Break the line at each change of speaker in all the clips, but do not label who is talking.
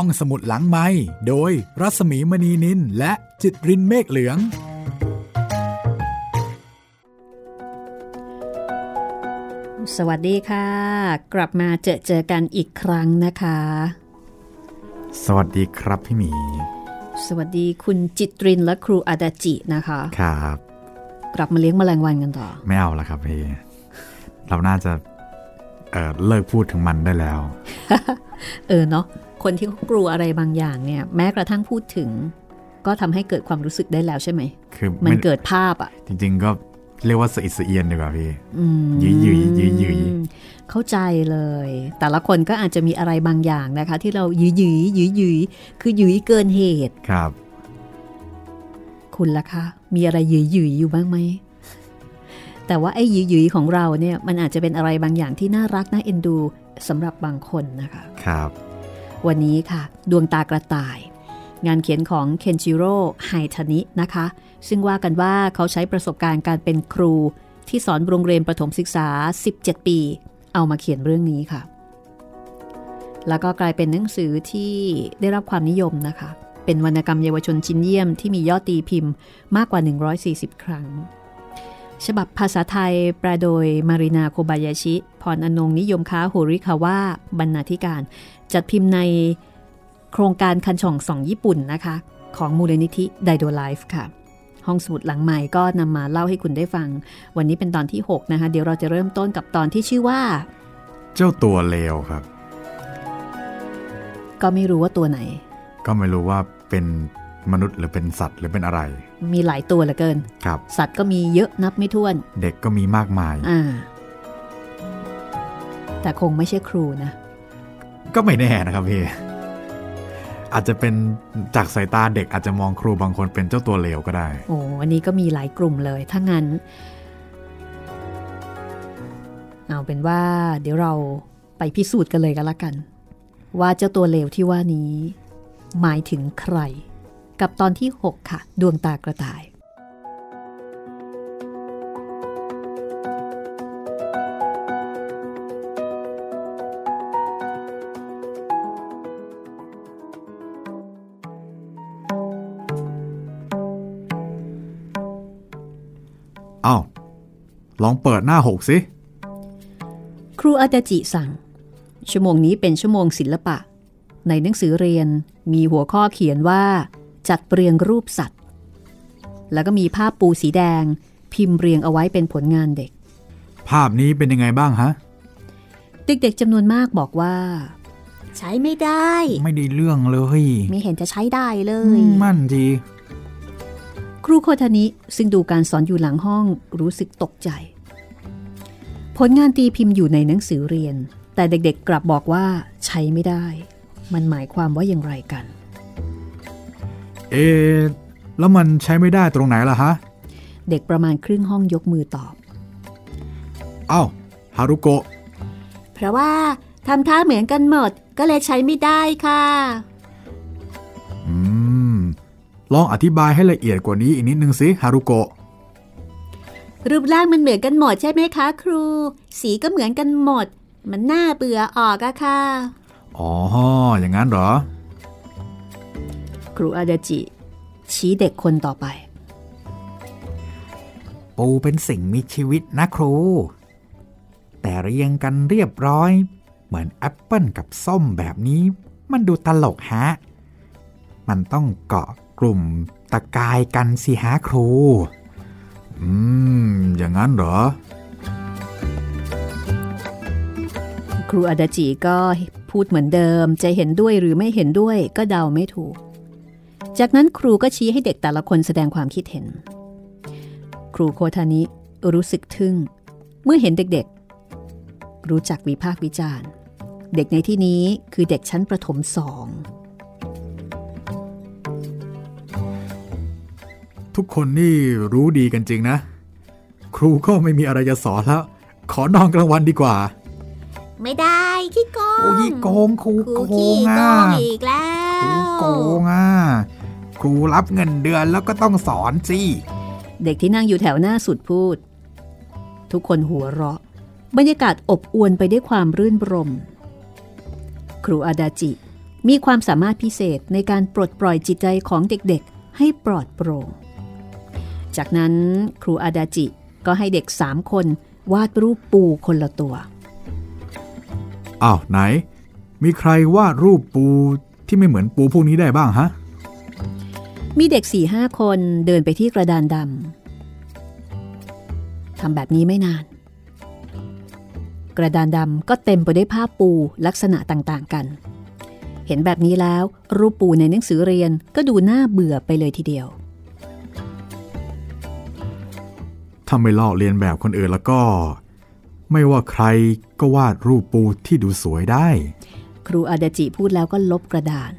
ห้องสมุดหลังไม้โดยรัสมีมณีนินและจิตรินเมฆเหลือง
สวัสดีค่ะ กลับมาเจอเจอกันอีกครั้งนะคะ
สวัสดีครับพี่หมี
สวัสดีคุณจิตรินและครูอาดาจินะคะ
ครับ
กลับมาเลี้ยงแมลงวันกันต่อ
ไม่เอาละครับพี่ เราน่าจะเอ่อเลิกพูดถึงมันได้แล้ว
เออเนาะ คนที่เขากลัวอะไรบางอย่างเนี่ย แม้กระทั่งพูดถึง ก็ทำให้เกิดความรู้สึกได้แล้วใช่ไหม
คือ
มัน
ไเกิ
ดภาพอะ
จริง ๆ ก็เรียกว่าสะอิดสะเอียนดีกว่าพี่
อืม
หยืยหยืยหยืยหยืย
เข้าใจเลย แต่ละคนก็อาจจะมีอะไรบางอย่างนะคะ ที่เราหยืยหยืยหยืยหยืยคือหยืยเกินเหตุ
ครับ
คุณล่ะคะ มีอะไรหยืยหยืยอยู่บ้างไหมแต่ว่าไอ้หยืยหยืยของเราเนี่ยมันอาจจะเป็นอะไรบางอย่างที่น่ารักน่าเอ็นดูสำหรับบางคนนะคะ
ครับ
วันนี้ค่ะ ดวงตากระต่าย งานเขียนของเคนจิโร่ไฮทานินะคะ ซึ่งว่ากันว่าเขาใช้ประสบการณ์การเป็นครูที่สอนโรงเรียนประถมศึกษา 17 ปี เอามาเขียนเรื่องนี้ค่ะ แล้วก็กลายเป็นหนังสือที่ได้รับความนิยมนะคะ เป็นวรรณกรรมเยาวชนชิ้นเยี่ยมที่มียอดตีพิมพ์มากกว่า 140 ครั้ง ฉบับภาษาไทยแปลโดยมารินาโคบายาชิ พรอนงค์ นิยมค้าโฮริคาว่าบรรณาธิการ จัดพิมพ์ในโครงการคันฉ่องส่องญี่ปุ่นนะคะ ของมูลนิธิไดโดไลฟ์ค่ะ ห้องสมุดหลังใหม่ก็นำมาเล่าให้คุณได้ฟัง วันนี้เป็นตอนที่ 6 นะคะ เดี๋ยวเราจะเริ่มต้นกับตอนที่ชื่อว่า
เจ้าตัวเลวครับ
ก็ไม่รู้ว่าตัวไหน
ก็ไม่รู้ว่าเป็นมนุษย์หรือเป็นสัตว์หรือเป็นอะไร
มีหลายตัวเหลือเกิน
ครับ
สัตว์ก็มีเยอะนับไม่ถ้วน
เด็กก็มีมากมาย
อ่า แต่คงไม่ใช่ครูนะ
ก็ไม่แน่นะครับพี่ อาจจะเป็นจากสายตาเด็กอาจจะมองครูบางคนเป็นเจ้าตัวเลวก็ได้
โอ้วันนี้ก็มีหลายกลุ่มเลย ถ้างั้น เอาเป็นว่า เดี๋ยวเราไปพิสูจน์กันเลยกันละกัน ว่าเจ้าตัวเลวที่ว่านี้ หมายถึงใคร กับตอนที่ 6 ค่ะ ดวงตากระต่าย
ลองเปิดหน้าหกสิ
ครูอาดาจิสั่ง ชั่วโมงนี้เป็นชั่วโมงศิลปะ ในหนังสือเรียนมีหัวข้อเขียนว่า จัดเรียงรูปสัตว์ แล้วก็มีภาพปูสีแดง พิมพ์เรียงเอาไว้เป็นผลงานเด็ก
ภาพนี้เป็นยังไงบ้างฮะ
เด็กๆจำนวนมากบอกว่า ใช้ไม่ได้
ไม่ได้เรื่องเลย
ไม่เห็นจะใช้ได้เล
อื
ย
มมั่นที
ครูโคทานิซึ่งดูการสอนอยู่หลังห้องรู้สึกตกใจ ผลงานตีพิมพ์อยู่ในหนังสือเรียน แต่เด็กๆกลับบอกว่าใช้ไม่ได้ มันหมายความว่าอย่างไรกัน
เอะแล้วมันใช้ไม่ได้ตรงไหนล่ะฮะ
เด็กประมาณครึ่งห้องยกมือตอบ
เอ้าฮารุโกะ
เพราะว่าทำท่าเหมือนกันหมดก็เลยใช้ไม่ได้ค่ะ
อืม ลองอธิบายให้ละเอียดกว่านี้อีกนิดนึงสิฮารุโกะ
รูปร่างมันเหมือนกันหมดใช่ไหมคะครู สีก็เหมือนกันหมด มันน่าเบื่อออกอะค่ะ
อ๋อ อย่างนั้นเหรอ
ครูอาดาจิ ชี้เด็กคนต่อไป
ปูเป็นสิ่งมีชีวิตนะครู แต่เรียงกันเรียบร้อย เหมือนแอปเปิลกับส้มแบบนี้ มันดูตลกฮะ มันต้องเกาะ กลุ่มตะกายกันสิฮะครู อืม อย่างนั้นเหรอ
ครูอาดาจิก็พูดเหมือนเดิม จะเห็นด้วยหรือไม่เห็นด้วยก็เดาไม่ถูก จากนั้นครูก็ชี้ให้เด็กแต่ละคนแสดงความคิดเห็น ครูโคทานิรู้สึกทึ่ง เมื่อเห็นเด็กๆ รู้จักวิพากษ์วิจารณ์ เด็กในที่นี้คือเด็กชั้นประถมสอง
ทุกคนนี่รู้ดีกันจริงนะ ครูก็ไม่มีอะไรจะสอนแล้ว ขอนอนกลางวันดีกว่า
ไม่ได้ขี้โกง
โอ้ยโกงครู
ครู
โก
ขี้
ง
โก
อะ
งอีกแล้
ครู
ว
โกงอะครูรับเงินเดือนแล้วก็ต้องสอนสิ
เด็กที่นั่งอยู่แถวหน้าสุดพูด ทุกคนหัวเราะ บรรยากาศอบอวลไปด้วยความรื่นรม ครูอาดาจิมีความสามารถพิเศษในการปลดปล่อยจิตใจของเด็กๆ ให้ปลอดโปร่ง จากนั้นครูอาดาจิก็ให้เด็กสามคนวาดรูปปูคนละตัว
อ้าวไหน มีใครวาดรูปปูที่ไม่เหมือนปูพวกนี้ได้บ้างฮะ
มีเด็กสี่ห้าคนเดินไปที่กระดานดำทำแบบนี้ไม่นาน กระดานดำก็เต็มไปด้วยภาพปูลักษณะต่างๆกัน เห็นแบบนี้แล้วรูปปูในหนังสือเรียนก็ดูน่าเบื่อไปเลยทีเดียว
ถ้าไม่ลอกเรียนแบบคนอื่นแล้วก็ ไม่ว่าใครก็วาดรูปปูที่ดูสวยได้
ครูอาดาจิพูดแล้วก็ลบกระดาน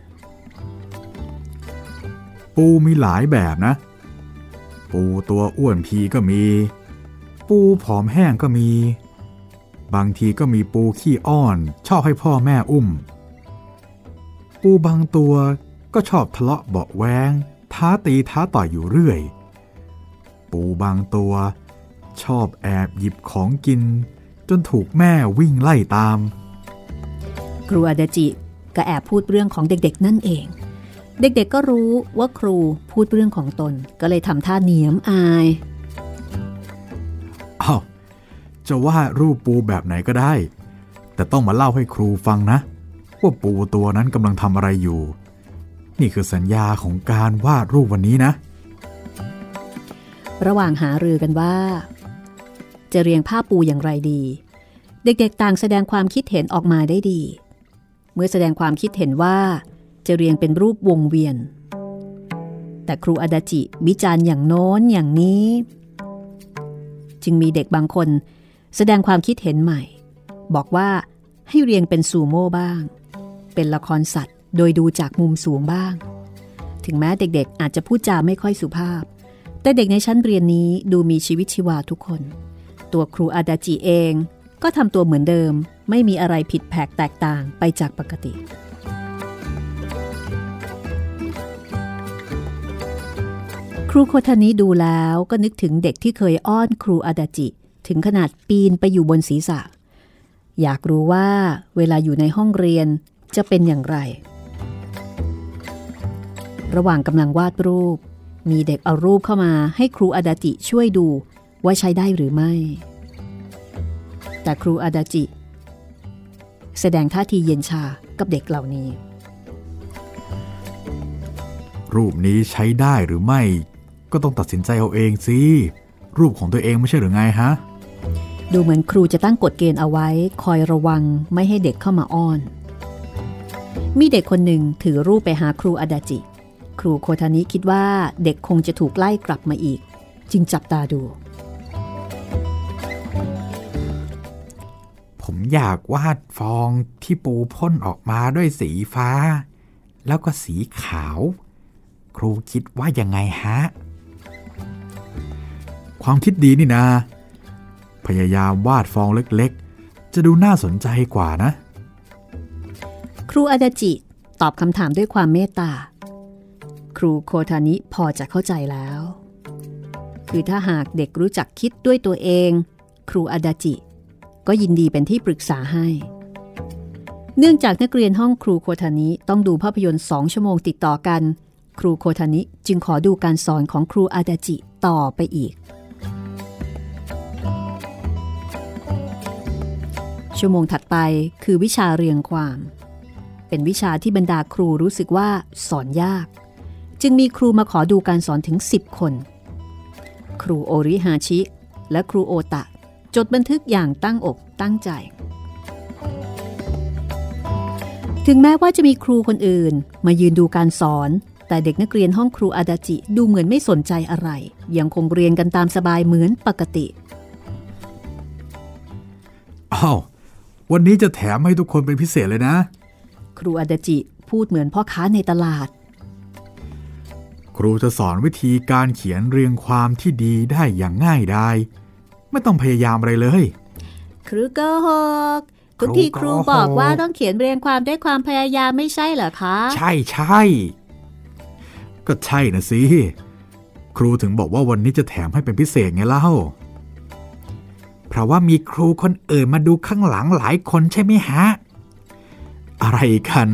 ปูมีหลายแบบนะ ปูตัวอ้วนพีก็มี ปูผอมแห้งก็มี บางทีก็มีปูขี้อ้อน ชอบให้พ่อแม่อุ้ม ปูบางตัวก็ชอบทะเลาะเบาะแวงท้าตีท้าต่อยอยู่เรื่อย ปูบางตัว ชอบแอบหยิบของกิน จนถูกแม่วิ่งไล่ตาม
ครูอาดาจิก็แอบพูดเรื่องของเด็กๆนั่นเอง เด็กๆก็รู้ว่าครูพูดเรื่องของตนก็เลยทำท่าเหนียมอาย
อ้าวจะวาดรูปปูแบบไหนก็ได้ แต่ต้องมาเล่าให้ครูฟังนะ ว่าปูตัวนั้นกำลังทำอะไรอยู่ นี่คือสัญญาของการวาดรูปวันนี้นะ
ระหว่างหารือกันว่า จะเรียงผ้าปูอย่างไรดี เด็กๆต่างแสดงความคิดเห็นออกมาได้ดี เมื่อแสดงความคิดเห็นว่า จะเรียงเป็นรูปวงเวียน แต่ครูอาดาจิวิจารณ์อย่างโน้นอย่างนี้ จึงมีเด็กบางคน แสดงความคิดเห็นใหม่ บอกว่าให้เรียงเป็นซูโม่บ้าง เป็นละครสัตว์โดยดูจากมุมสูงบ้าง ถึงแม้เด็กๆ อาจจะพูดจาไม่ค่อยสุภาพ แต่เด็กในชั้นเรียนนี้ดูมีชีวิตชีวาทุกคน ตัวครูอาดาจิเองก็ทำตัวเหมือนเดิม ไม่มีอะไรผิดแผกแตกต่างไปจากปกติ ครูโคทานิดูแล้วก็นึกถึงเด็กที่เคยอ้อนครูอาดาจิ ถึงขนาดปีนไปอยู่บนศีรษะ อยากรู้ว่าเวลาอยู่ในห้องเรียนจะเป็นอย่างไร ระหว่างกำลังวาดรูป มีเด็กเอารูปเข้ามาให้ครูอาดาจิช่วยดูว่าใช้ได้หรือไม่ แต่ครูอาดาจิ แสดงท่าทีเย็นชากับเด็กเหล่านี้
รูปนี้ใช้ได้หรือไม่ ก็ต้องตัดสินใจเอาเองสิ รูปของตัวเองไม่ใช่หรือไงฮะ
ดูเหมือนครูจะตั้งกฎเกณฑ์เอาไว้ คอยระวังไม่ให้เด็กเข้ามาอ้อน มีเด็กคนหนึ่งถือรูปไปหาครูอาดาจิ ครูโคทานิคิดว่าเด็กคงจะถูกไล่กลับมาอีก จึงจับตาดู
ผมอยากวาดฟองที่ปูพ่นออกมาด้วยสีฟ้า แล้วก็สีขาว ครูคิดว่ายังไงฮะ
ความคิดดีนี่นาพยายามวาดฟองเล็กๆ จะดูน่าสนใจกว่านะ
ครูอาดาจิตอบคำถามด้วยความเมตตา ครูโคทานิพอจะเข้าใจแล้ว คือถ้าหากเด็กรู้จักคิดด้วยตัวเอง ครูอาดาจิ ก็ยินดีเป็นที่ปรึกษาให้ เนื่องจากนักเรียนห้องครูโคทานิต้องดูภาพยนตร์สองชั่วโมงติดต่อกัน ครูโคทานิจึงขอดูการสอนของครูอาดาจิต่อไปอีก ชั่วโมงถัดไปคือวิชาเรียงความเป็นวิชาที่บรรดาครูรู้สึกว่าสอนยาก จึงมีครูมาขอดูการสอนถึง 10 คน ครูโอริฮาชิ และครูโอตะ จดบันทึกอย่างตั้งอกตั้งใจ ถึงแม้ว่าจะมีครูคนอื่นมายืนดูการสอน แต่เด็กนักเรียนห้องครูอาดาจิดูเหมือนไม่สนใจอะไร ยังคงเรียนกันตามสบายเหมือนปกติ
อ้าววันนี้จะแถมให้ทุกคนเป็นพิเศษเลยนะ
ครูอาดาจิพูดเหมือนพ่อค้าในตลาด
ครูจะสอนวิธีการเขียนเรียงความที่ดีได้อย่างง่ายดายไม่ต้องพยายามอะไรเลย
ครูโกหกทุก
ครู
ทีครู
โกหก
บอกว่าต้องเขียนเรียงความด้วยความพยายามไม่ใช่เหรอคะ
ใช่ใช่
ก็ใช่นะสิครูถึงบอกว่าวันนี้จะแถมให้เป็นพิเศษไงเล่า
เพราะว่ามีครูคนอื่นมาดูข้างหลังหลายคนใช่ไหมฮะ
อะไรกัน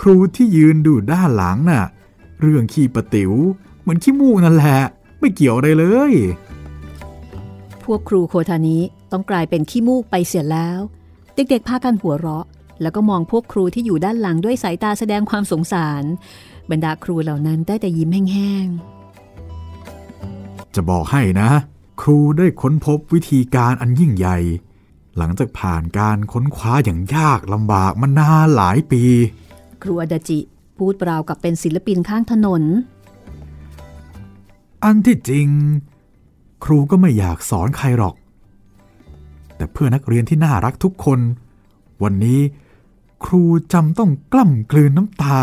ครูที่ยืนดูด้านหลังน่ะ เรื่องขี้ประติว๋วเหมือนขี้มูกนั่นแหละ ไม่เกี่ยวอะไรเลย
พวกครูโคทานี้ต้องกลายเป็นขี้มูกไปเสียแล้ว เด็กๆพากันหัวเราะ แล้วก็มองพวกครูที่อยู่ด้านหลังด้วยสายตาแสดงความสงสาร บรรดาครูเหล่านั้นได้แต่ยิ้มแห้ง
จะบอกให้นะ ครูได้ค้นพบวิธีการอันยิ่งใหญ่ หลังจากผ่านการค้นคว้าอย่างยากลำบากมานานหลายปี
ๆครูอดาจิ พูดราวกับเป็นศิลปินข้างถนน
อันที่จริง ครูก็ไม่อยากสอนใครหรอก แต่เพื่อนักเรียนที่น่ารักทุกคน วันนี้ครูจำต้องกล้ำกลืนน้ำตา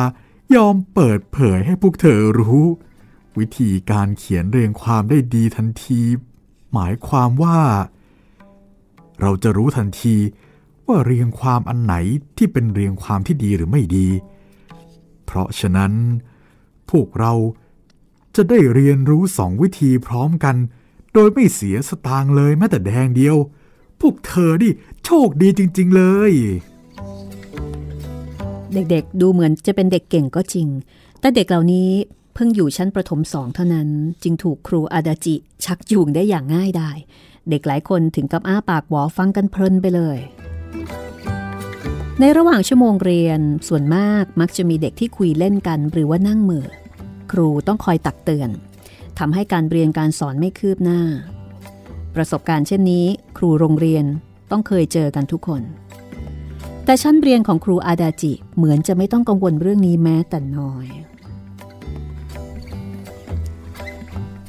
ยอมเปิดเผยให้พวกเธอรู้ วิธีการเขียนเรียงความได้ดีทันที หมายความว่า เราจะรู้ทันทีว่าเรียงความอันไหนที่เป็นเรียงความที่ดีหรือไม่ดี เพราะฉะนั้น พวกเราจะได้เรียนรู้สองวิธีพร้อมกัน โดยไม่เสียสตางค์เลยแม้แต่แดงเดียว พวกเธอดิโชคดีจริง ๆ เลย
เด็กๆ ดูเหมือนจะเป็นเด็กเก่งก็จริง แต่เด็กเหล่านี้เพิ่งอยู่ชั้นประถมสองเท่านั้น จึงถูกครูอาดาจิ ชักจูงได้อย่างง่ายดายเด็กหลายคนถึงกับอ้าปากหวอฟังกันเพลินไปเลย ในระหว่างชั่วโมงเรียนส่วนมากมักจะมีเด็กที่คุยเล่นกันหรือว่านั่งมือครูต้องคอยตักเตือนทำให้การเรียนการสอนไม่คืบหน้า ประสบการณ์เช่นนี้ ครูโรงเรียนต้องเคยเจอกันทุกคน แต่ชั้นเรียนของครูอาดาจิเหมือนจะไม่ต้องกังวลเรื่องนี้แม้แต่น้อย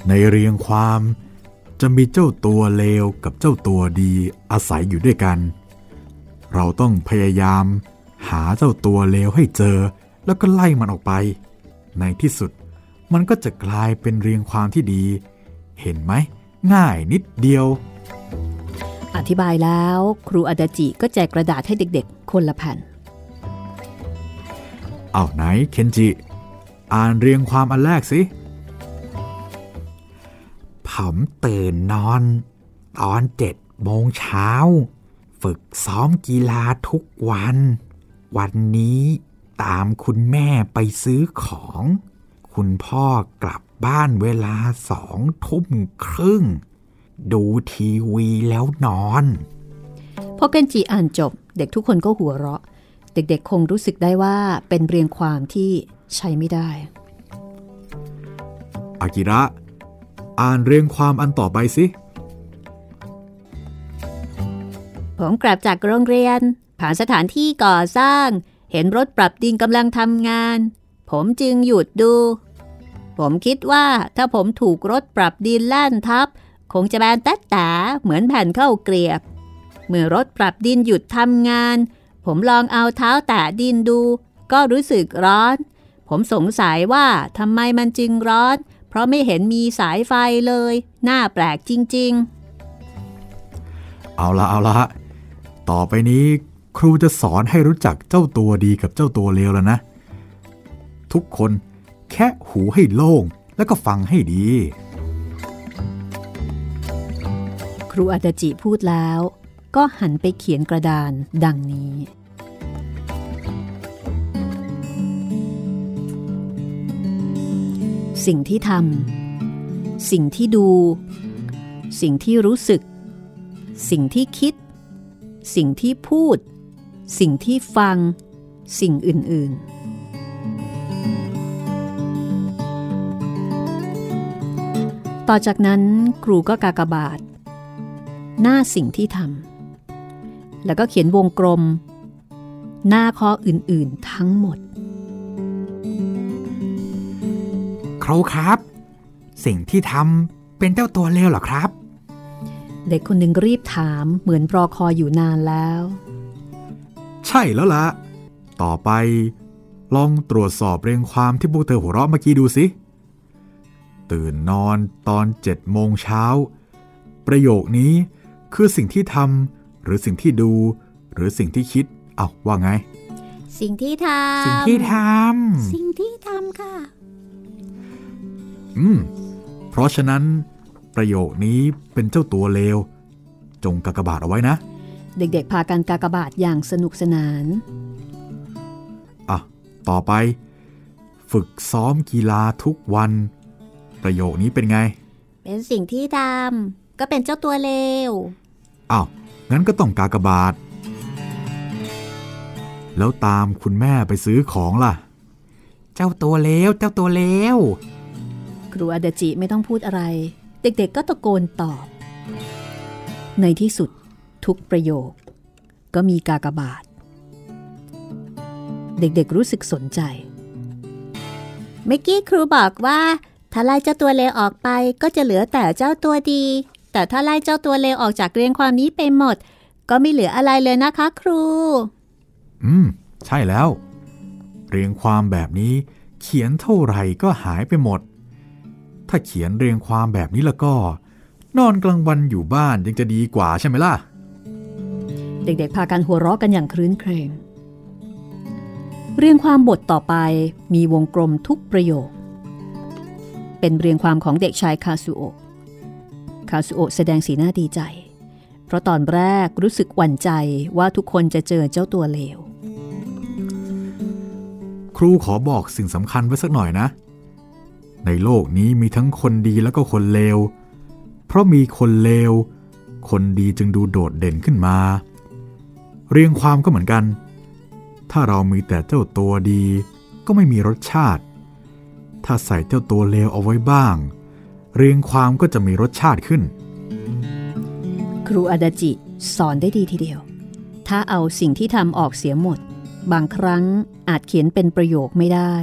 ในเรียงความจะมีเจ้าตัวเลวกับเจ้าตัวดีอาศัยอยู่ด้วยกัน เราต้องพยายาม หาเจ้าตัวเลวให้เจอ แล้วก็ไล่มันออกไป ในที่สุดมันก็จะกลายเป็นเรียงความที่ดี เห็นไหม ง่ายนิดเดียว
อธิบายแล้วครูอาดาจิก็แจกกระดาษให้เด็กๆ คนละแผ่น
เอาไหนเคนจิ อ่านเรียงความอันแรกสิ
ผมตื่นนอน ตอนเจ็ดโมงเช้า ฝึกซ้อมกีฬาทุกวัน วันนี้ตามคุณแม่ไปซื้อของ คุณพ่อกลับบ้านเวลาสองทุ่มครึ่ง ดูทีวีแล้วนอน
พอเกนจิอ่านจบ เด็กทุกคนก็หัวเราะ เด็กๆคงรู้สึกได้ว่าเป็นเรียงความที่ใช้ไม่ได้
อากิระ อ่านเรียงความอันต่อไปสิ
ผมกลับจากโรงเรียน ผ่านสถานที่ก่อสร้าง เห็นรถปรับดินกำลังทำงาน ผมจึงหยุดดู ผมคิดว่าถ้าผมถูกรถปรับดินล่านทับ คงจะแบนแต๊ดตเหมือนแผ่นเข้าเกลียบ เมื่อรถปรับดินหยุดทำงาน ผมลองเอาเท้าแตะดินดู ก็รู้สึกร้อน ผมสงสัยว่าทำไมมันจึงร้อน เพราะไม่เห็นมีสายไฟเลย น่าแปลกจริง ๆ
เอาละเอาละ ต่อไปนี้ครูจะสอนให้รู้จักเจ้าตัวดีกับเจ้าตัวเลวแล้วนะ ทุกคนแค่หูให้โล่งแล้วก็ฟังให้ดี
ครูอาดาจิพูดแล้ว ก็หันไปเขียนกระดานดังนี้ สิ่งที่ทำสิ่งที่ดู สิ่งที่รู้สึก สิ่งที่คิด สิ่งที่พูด สิ่งที่ฟัง สิ่งอื่น ๆต่อจากนั้นครูก็กากบาท หน้าสิ่งที่ทำแล้วก็เขียนวงกลม หน้าข้ออื่นๆทั้งหมด
ครูครับ สิ่งที่ทำเป็นเจ้าตัวเลวเหรอครับ
เด็กคนหนึ่งรีบถามเหมือนรอคอยอยู่นานแล้ว
ใช่แล้วละต่อไป ลองตรวจสอบเรียงความที่พวกเธอหัวเราะเมื่อกี้ดูสิ ตื่นนอนตอนเจ็ดโมงเช้า ประโยคนี้คือสิ่งที่ทำหรือสิ่งที่ดู หรือสิ่งที่คิด เอาว่าไง
สิ่งที่ทำ
สิ่งที่ท
สิ่งที่ทำค่ะ
อืม เพราะฉะนั้น ประโยคนี้เป็นเจ้าตัวเลว จงกากบาทเอาไว้นะ
เด็กๆ พากันกากบาทอย่างสนุกสนาน
อะ ต่อไป ฝึกซ้อมกีฬาทุกวัน ประโยคนี้เป็นไง
เป็นสิ่งที่ทำก็เป็นเจ้าตัวเลว
อ้าวงั้นก็ต้องกากบาท แล้วตามคุณแม่ไปซื้อของล่ะ
เจ้าตัวเลวเจ้าตัวเลว
ครูอาดาจิไม่ต้องพูดอะไร เด็กๆก็ตะโกนตอบ ในที่สุดทุกประโยค ก็มีกากบาท เด็กๆรู้สึกสนใจ
เมื่อกี้ครูบอกว่า ถ้าไล่เจ้าตัวเลวออกไปก็จะเหลือแต่เจ้าตัวดี แต่ถ้าไล่เจ้าตัวเลวออกจากเรียงความนี้ไปหมด ก็ไม่เหลืออะไรเลยนะคะครู
อืม ใช่แล้ว เรียงความแบบนี้เขียนเท่าไหร่ก็หายไปหมด ถ้าเขียนเรียงความแบบนี้แล้วก็ นอนกลางวันอยู่บ้านยังจะดีกว่าใช่ไหมล่ะ
เด็กๆ พากันหัวเราะกันอย่างครื้นเครงเรียงความบทต่อไปมีวงกลมทุกประโยค เป็นเรียงความของเด็กชายคาซูโอะคาซูโอะแสดงสีหน้าดีใจ เพราะตอนแรกรู้สึกหวั่นใจว่าทุกคนจะเจอเจ้าตัวเลว
ครูขอบอกสิ่งสำคัญไว้สักหน่อยนะ ในโลกนี้มีทั้งคนดีแล้วก็คนเลว เพราะมีคนเลว คนดีจึงดูโดดเด่นขึ้นมา เรียงความก็เหมือนกัน ถ้าเรามีแต่เจ้าตัวดีก็ไม่มีรสชาติ ถ้าใส่เจ้าตัวเลวเอาไว้บ้าง เรียงความก็จะมีรสชาติขึ้น
ครูอาดาจิสอนได้ดีทีเดียว ถ้าเอาสิ่งที่ทำออกเสียหมด บางครั้งอาจเขียนเป็นประโยคไม่ได้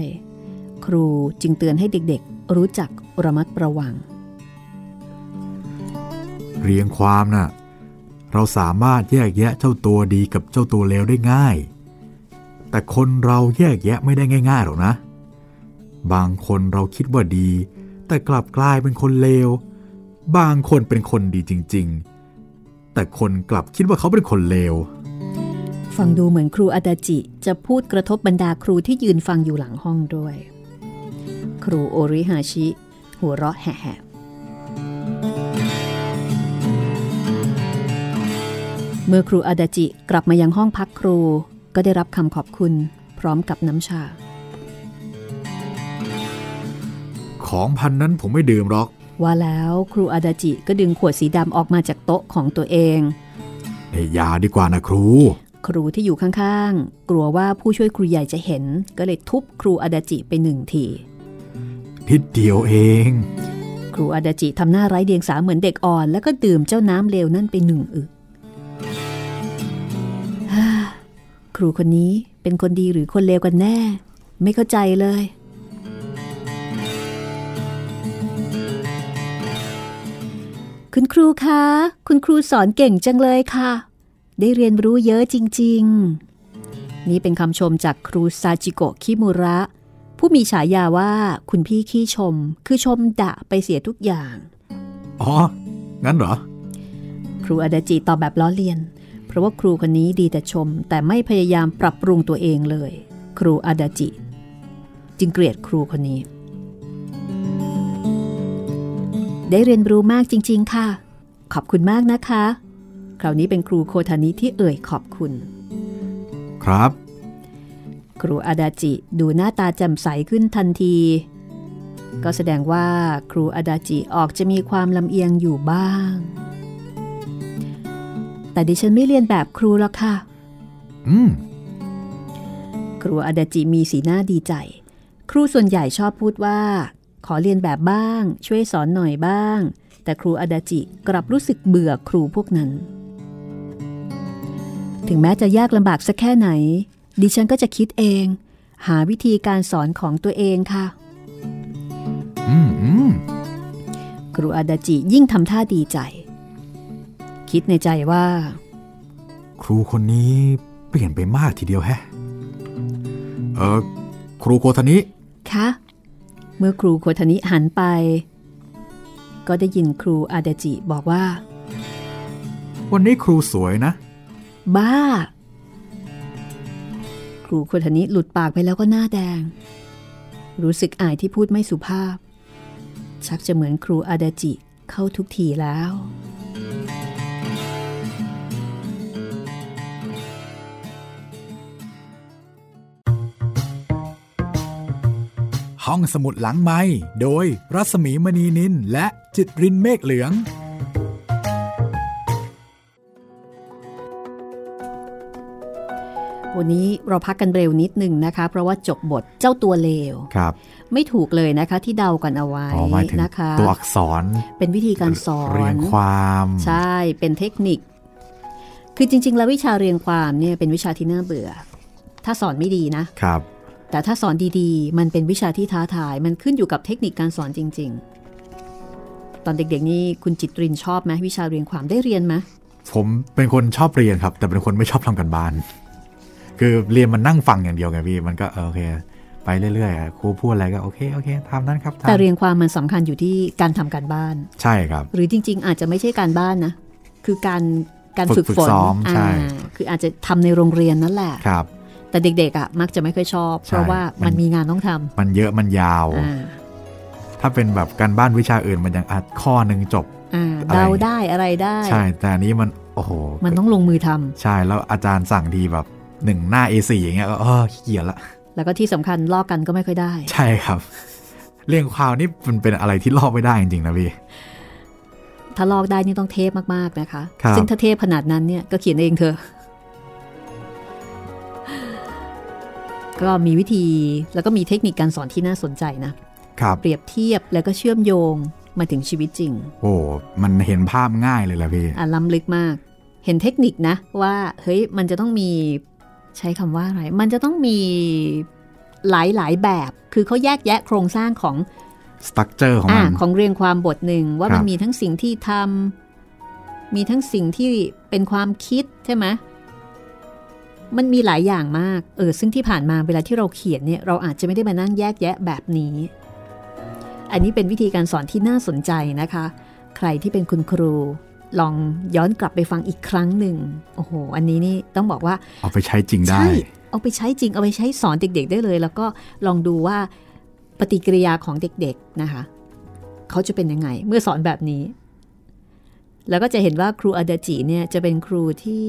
ครูจึงเตือนให้เด็กๆ รู้จักระมัดระวัง
เรียงความน่ะ เราสามารถแยกแยะเจ้าตัวดีกับเจ้าตัวเลวได้ง่าย แต่คนเราแยกแยะไม่ได้ง่ายๆหรอกนะ บางคนเราคิดว่าดี แต่กลับกลายเป็นคนเลว บางคนเป็นคนดีจริง ๆ แต่คนกลับคิดว่าเขาเป็นคนเลว
ฟังดูเหมือนครูอาดาจิจะพูดกระทบบรรดาครูที่ยืนฟังอยู่หลังห้องด้วย ครูโอริฮาชิ หัวเราะแหบๆเมื่อครูอาดาจิกลับมายังห้องพักครู ก็ได้รับคำขอบคุณพร้อมกับน้ำชา
ของพันนั้นผมไม่ดื่มหรอก
ว่าแล้วครูอาดาจิก็ดึงขวดสีดำออกมาจากโต๊ะของตัวเอง
เอยาดีกว่านะครู
ครูที่อยู่ข้างๆ กลัวว่าผู้ช่วยครูใหญ่จะเห็น ก็เลยทุบครูอาดาจิไปหนึ่งที
นิดเดียวเอง
ครูอาดาจิทำหน้าไร้เดียงสาเหมือนเด็กอ่อน แล้วก็ดื่มเจ้าน้ำเลวนั่นไปหนึ่งอึกครูคนนี้เป็นคนดีหรือคนเลวกันแน่ ไม่เข้าใจเลย คุณครูคะ คุณครูสอนเก่งจังเลยค่ะ ได้เรียนรู้เยอะจริง ๆ นี่เป็นคำชมจากครูซาจิโกะคิมุระ ผู้มีฉายาว่าคุณพี่ขี้ชม คือชมดะไปเสียทุกอย่าง
อ๋อ งั้นเหรอ
ครูอาดาจิตอบแบบล้อเลียน เพราะว่าครูคนนี้ดีแต่ชม แต่ไม่พยายามปรับปรุงตัวเองเลย ครูอาดาจิ จึงเกลียดครูคนนี้ ได้เรียนรู้มากจริง ๆ ค่ะ ขอบคุณมากนะคะ คราวนี้เป็นครูโคทานิที่เอ่ยขอบคุณ
ครับ
ครูอาดาจิดูหน้าตาแจ่มใสขึ้นทันที ก็แสดงว่าครูอาดาจิออกจะมีความลำเอียงอยู่บ้าง แต่ดิฉันไม่เรียนแบบครูหรอกค่ะ
อืม
ครูอาดาจิมีสีหน้าดีใจ ครูส่วนใหญ่ชอบพูดว่า ขอเรียนแบบบ้าง ช่วยสอนหน่อยบ้าง แต่ครูอาดาจิกลับรู้สึกเบื่อครูพวกนั้นถึงแม้จะยากลำบากสักแค่ไหน ดิฉันก็จะคิดเอง หาวิธีการสอนของตัวเองค่ะ
อืมอืม
ครูอาดาจิยิ่งทำท่าดีใจ คิดในใจว่า
ครูคนนี้เปลี่ยนไปมากทีเดียวแฮะ เออครูโคทานิ
คะ เมื่อครูโคทานิหันไป ก็ได้ยินครูอาดาจิบอกว่า
วันนี้ครูสวยนะ
บ้าค รูคทานิหลุดปากไปแล้วก็หน้าแดง รู้สึกอายที่พูดไม่สุภาพ ชักจะเหมือนครูอาดาจิเข้าทุกทีแล้ว
ห้องสมุดหลังไม้โดยรัสมีมณีนินและจิตรินเมฆเหลือง
วันนี้เราพักกันเร็วนิดนึงนะคะ เพราะว่าจบบทเจ้าตัวเลว
ครับ
ไม่ถูกเลยนะคะที่เดากันเอาไว้
อ๋อหมายถึง
นะคะ
ตัวอักษร
เป็นวิธีการสอน
เรียงความ
ใช่เป็นเทคนิค คือจริง ๆ แล้ววิชาเรียงความเนี่ยเป็นวิชาที่น่าเบื่อ ถ้าสอนไม่ดีนะ
ครับ
แต่ถ้าสอนดีๆ มันเป็นวิชาที่ท้าทาย มันขึ้นอยู่กับเทคนิคการสอนจริง ๆ ตอนเด็กๆนี่คุณจิตรินชอบไหมวิชาเรียงความได้เรียนไหม
ผมเป็นคนชอบเรียนครับ แต่เป็นคนไม่ชอบทำกันบ้าน คือเรียนมันนั่งฟังอย่างเดียวไงพี่มันก็เออโอเค ไปเรื่อยๆอะครูพูดอะไรก็โอเคโอเคทำนั้นครับทำ
แต่เรียงความมันสำคัญอยู่ที่การทำการบ้าน
ใช่ครับ
หรือจริง ๆ อาจจะไม่ใช่การบ้านนะ คือการการ
ฝึ
ฝึ
ก
ก
ฝึก
ฝน
ซ้อมใช่
อ่าคืออาจจะทำในโรงเรียนนั่นแหละ
ครับ
แต่เด็กๆอะมักจะไม่ค่อยชอบ
ใช่
เพราะว่า
มั
มันนมีงานต้องทำ
มันเยอะมันยาว
อ่า
ถ้าเป็นแบบการบ้านวิชาอื่นมันยังอัดข้อหนึ่งจบ
อ่า
อะไร
เดาได้อะไรได้
ใช่แต่อันนี้มันโอ้โห
มันต้องลงมือทำ
ใช่แล้วอาจารย์สั่งทีแบบ หนึ่งหน้า A4 อย่างเงี้ยก็เออขี้เกียจละ
แล้วก็ที่สำคัญลอกกันก็ไม่ค่อยได้
ใช่ครับ เรื่องความนี่มันเป็นอะไรที่ลอกไม่ได้จริงๆนะพี่
ถ้าลอกได้นี่ต้องเทพมากๆนะคะ
ครับ
ซึ่งถ้าเทพขนาดนั้นเนี่ยก็เขียนเองเธอะก็มีวิธีแล้วก็มีเทคนิคการสอนที่น่าสนใจนะ
ครับ
เปรียบเทียบแล้วก็เชื่อมโยงมาถึงชีวิตจริง
โอ้มันเห็นภาพง่ายเลยล่ะพี่
อะล้ำลึกมาก เห็นเทคนิคนะว่าเฮ้ยมันจะต้องมี ใช้คำว่าอะไร มันจะต้องมีหลายหลายๆแบบ คือเขาแยกแยะโครงสร้างของ
สตั๊กเจอร์ของ
อ่า
มัน
ของเรียงความบทหนึ่งว่า
ครับ
มันมีทั้งสิ่งที่ทำมีทั้งสิ่งที่เป็นความคิดใช่ไหมมันมีหลายอย่างมาก เออ ซึ่งที่ผ่านมาเวลาที่เราเขียนเนี่ย เราอาจจะไม่ได้มานั่งแยกแยะแบบนี้ อันนี้เป็นวิธีการสอนที่น่าสนใจนะคะ ใครที่เป็นคุณครู ลองย้อนกลับไปฟังอีกครั้งหนึ่งโอ้โห อันนี้นี่ต้องบอกว่า
เอาไปใช้จริงได้
ใช่เอาไปใช้จริง เอาไปใช้สอนเด็ก ๆ ได้เลย แล้วก็ลองดูว่าปฏิกิริยาของเด็กๆนะคะ เขาจะเป็นยังไง เมื่อสอนแบบนี้ แล้วก็จะเห็นว่าครูอาดาจิเนี่ยจะเป็นครูที่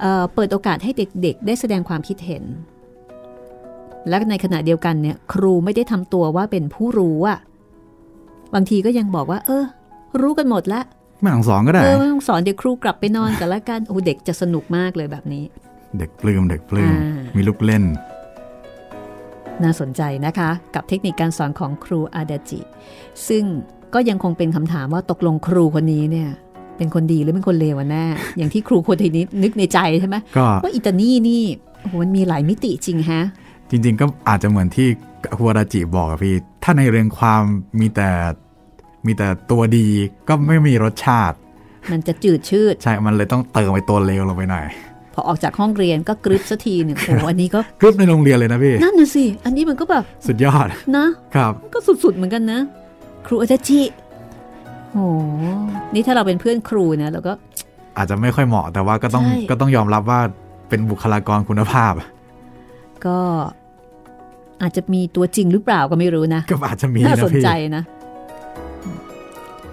เอ่อเปิดโอกาสให้เด็ก ๆ ได้แสดงความคิดเห็น และในขณะเดียวกันเนี่ยครูไม่ได้ทำตัวว่าเป็นผู้รู้อะบางทีก็ยังบอกว่า เออ รู้กันหมดแล้ว
ไม่ต้องสอนก็ได้
เออไม่ต้องสอนเดี๋ยวครูกลับไปนอนกันละกันโอ้เด็กจะสนุกมากเลยแบบนี้
เด็กปลื้มเด็กปลื้ม
อ่ามี
มีลูกเล่น
น่าสนใจนะคะ กับเทคนิคการสอนของครูอาดาจิ ซึ่งก็ยังคงเป็นคำถามว่าตกลงครูคนนี้เนี่ยเป็นคนดีหรือเป็นคนเลวกันแน่ อย่างที่ครูคนนี้นึกในใจใช่ไหม
ก็
ว่าอิตานี่นี่โอ้โหมันมีหลายมิติจริงฮะ
จริง ๆ ก็อาจจะเหมือนที่ครูอาราจิบอกอะพี่ ถ้าในเรื่องความมีแต่ มีแต่ตัวดีก็ไม่มีรสชาติ
มันจะจืดชืด
ใช่ มันเลยต้องเติมไปตัวเลวลงไปหน่อย
พอออกจากห้องเรียนก็กรึบสักทีหนึ่งโอ้โหอันนี้ก็
กรึบในโรงเรียนเลยนะพี่
นั่นน่ะสิ อันนี้มันก็แบบ
สุดยอด
นะ
ครับ
ก็สุดๆเหมือนกันนะ ครูอาจารย์จิโอ้โหนี่ถ้าเราเป็นเพื่อนครูนะเราก็
อาจจะไม่ค่อยเหมาะแต่ว่าก็ต้อง
ใช่
ก็ต้องยอมรับว่าเป็นบุคลากรคุณภาพ
ก็อาจจะมีตัวจริงหรือเปล่าก็ไม่รู้นะ
ก็อาจจะมี
น่า
นะ
สน
พี่
ใจนะ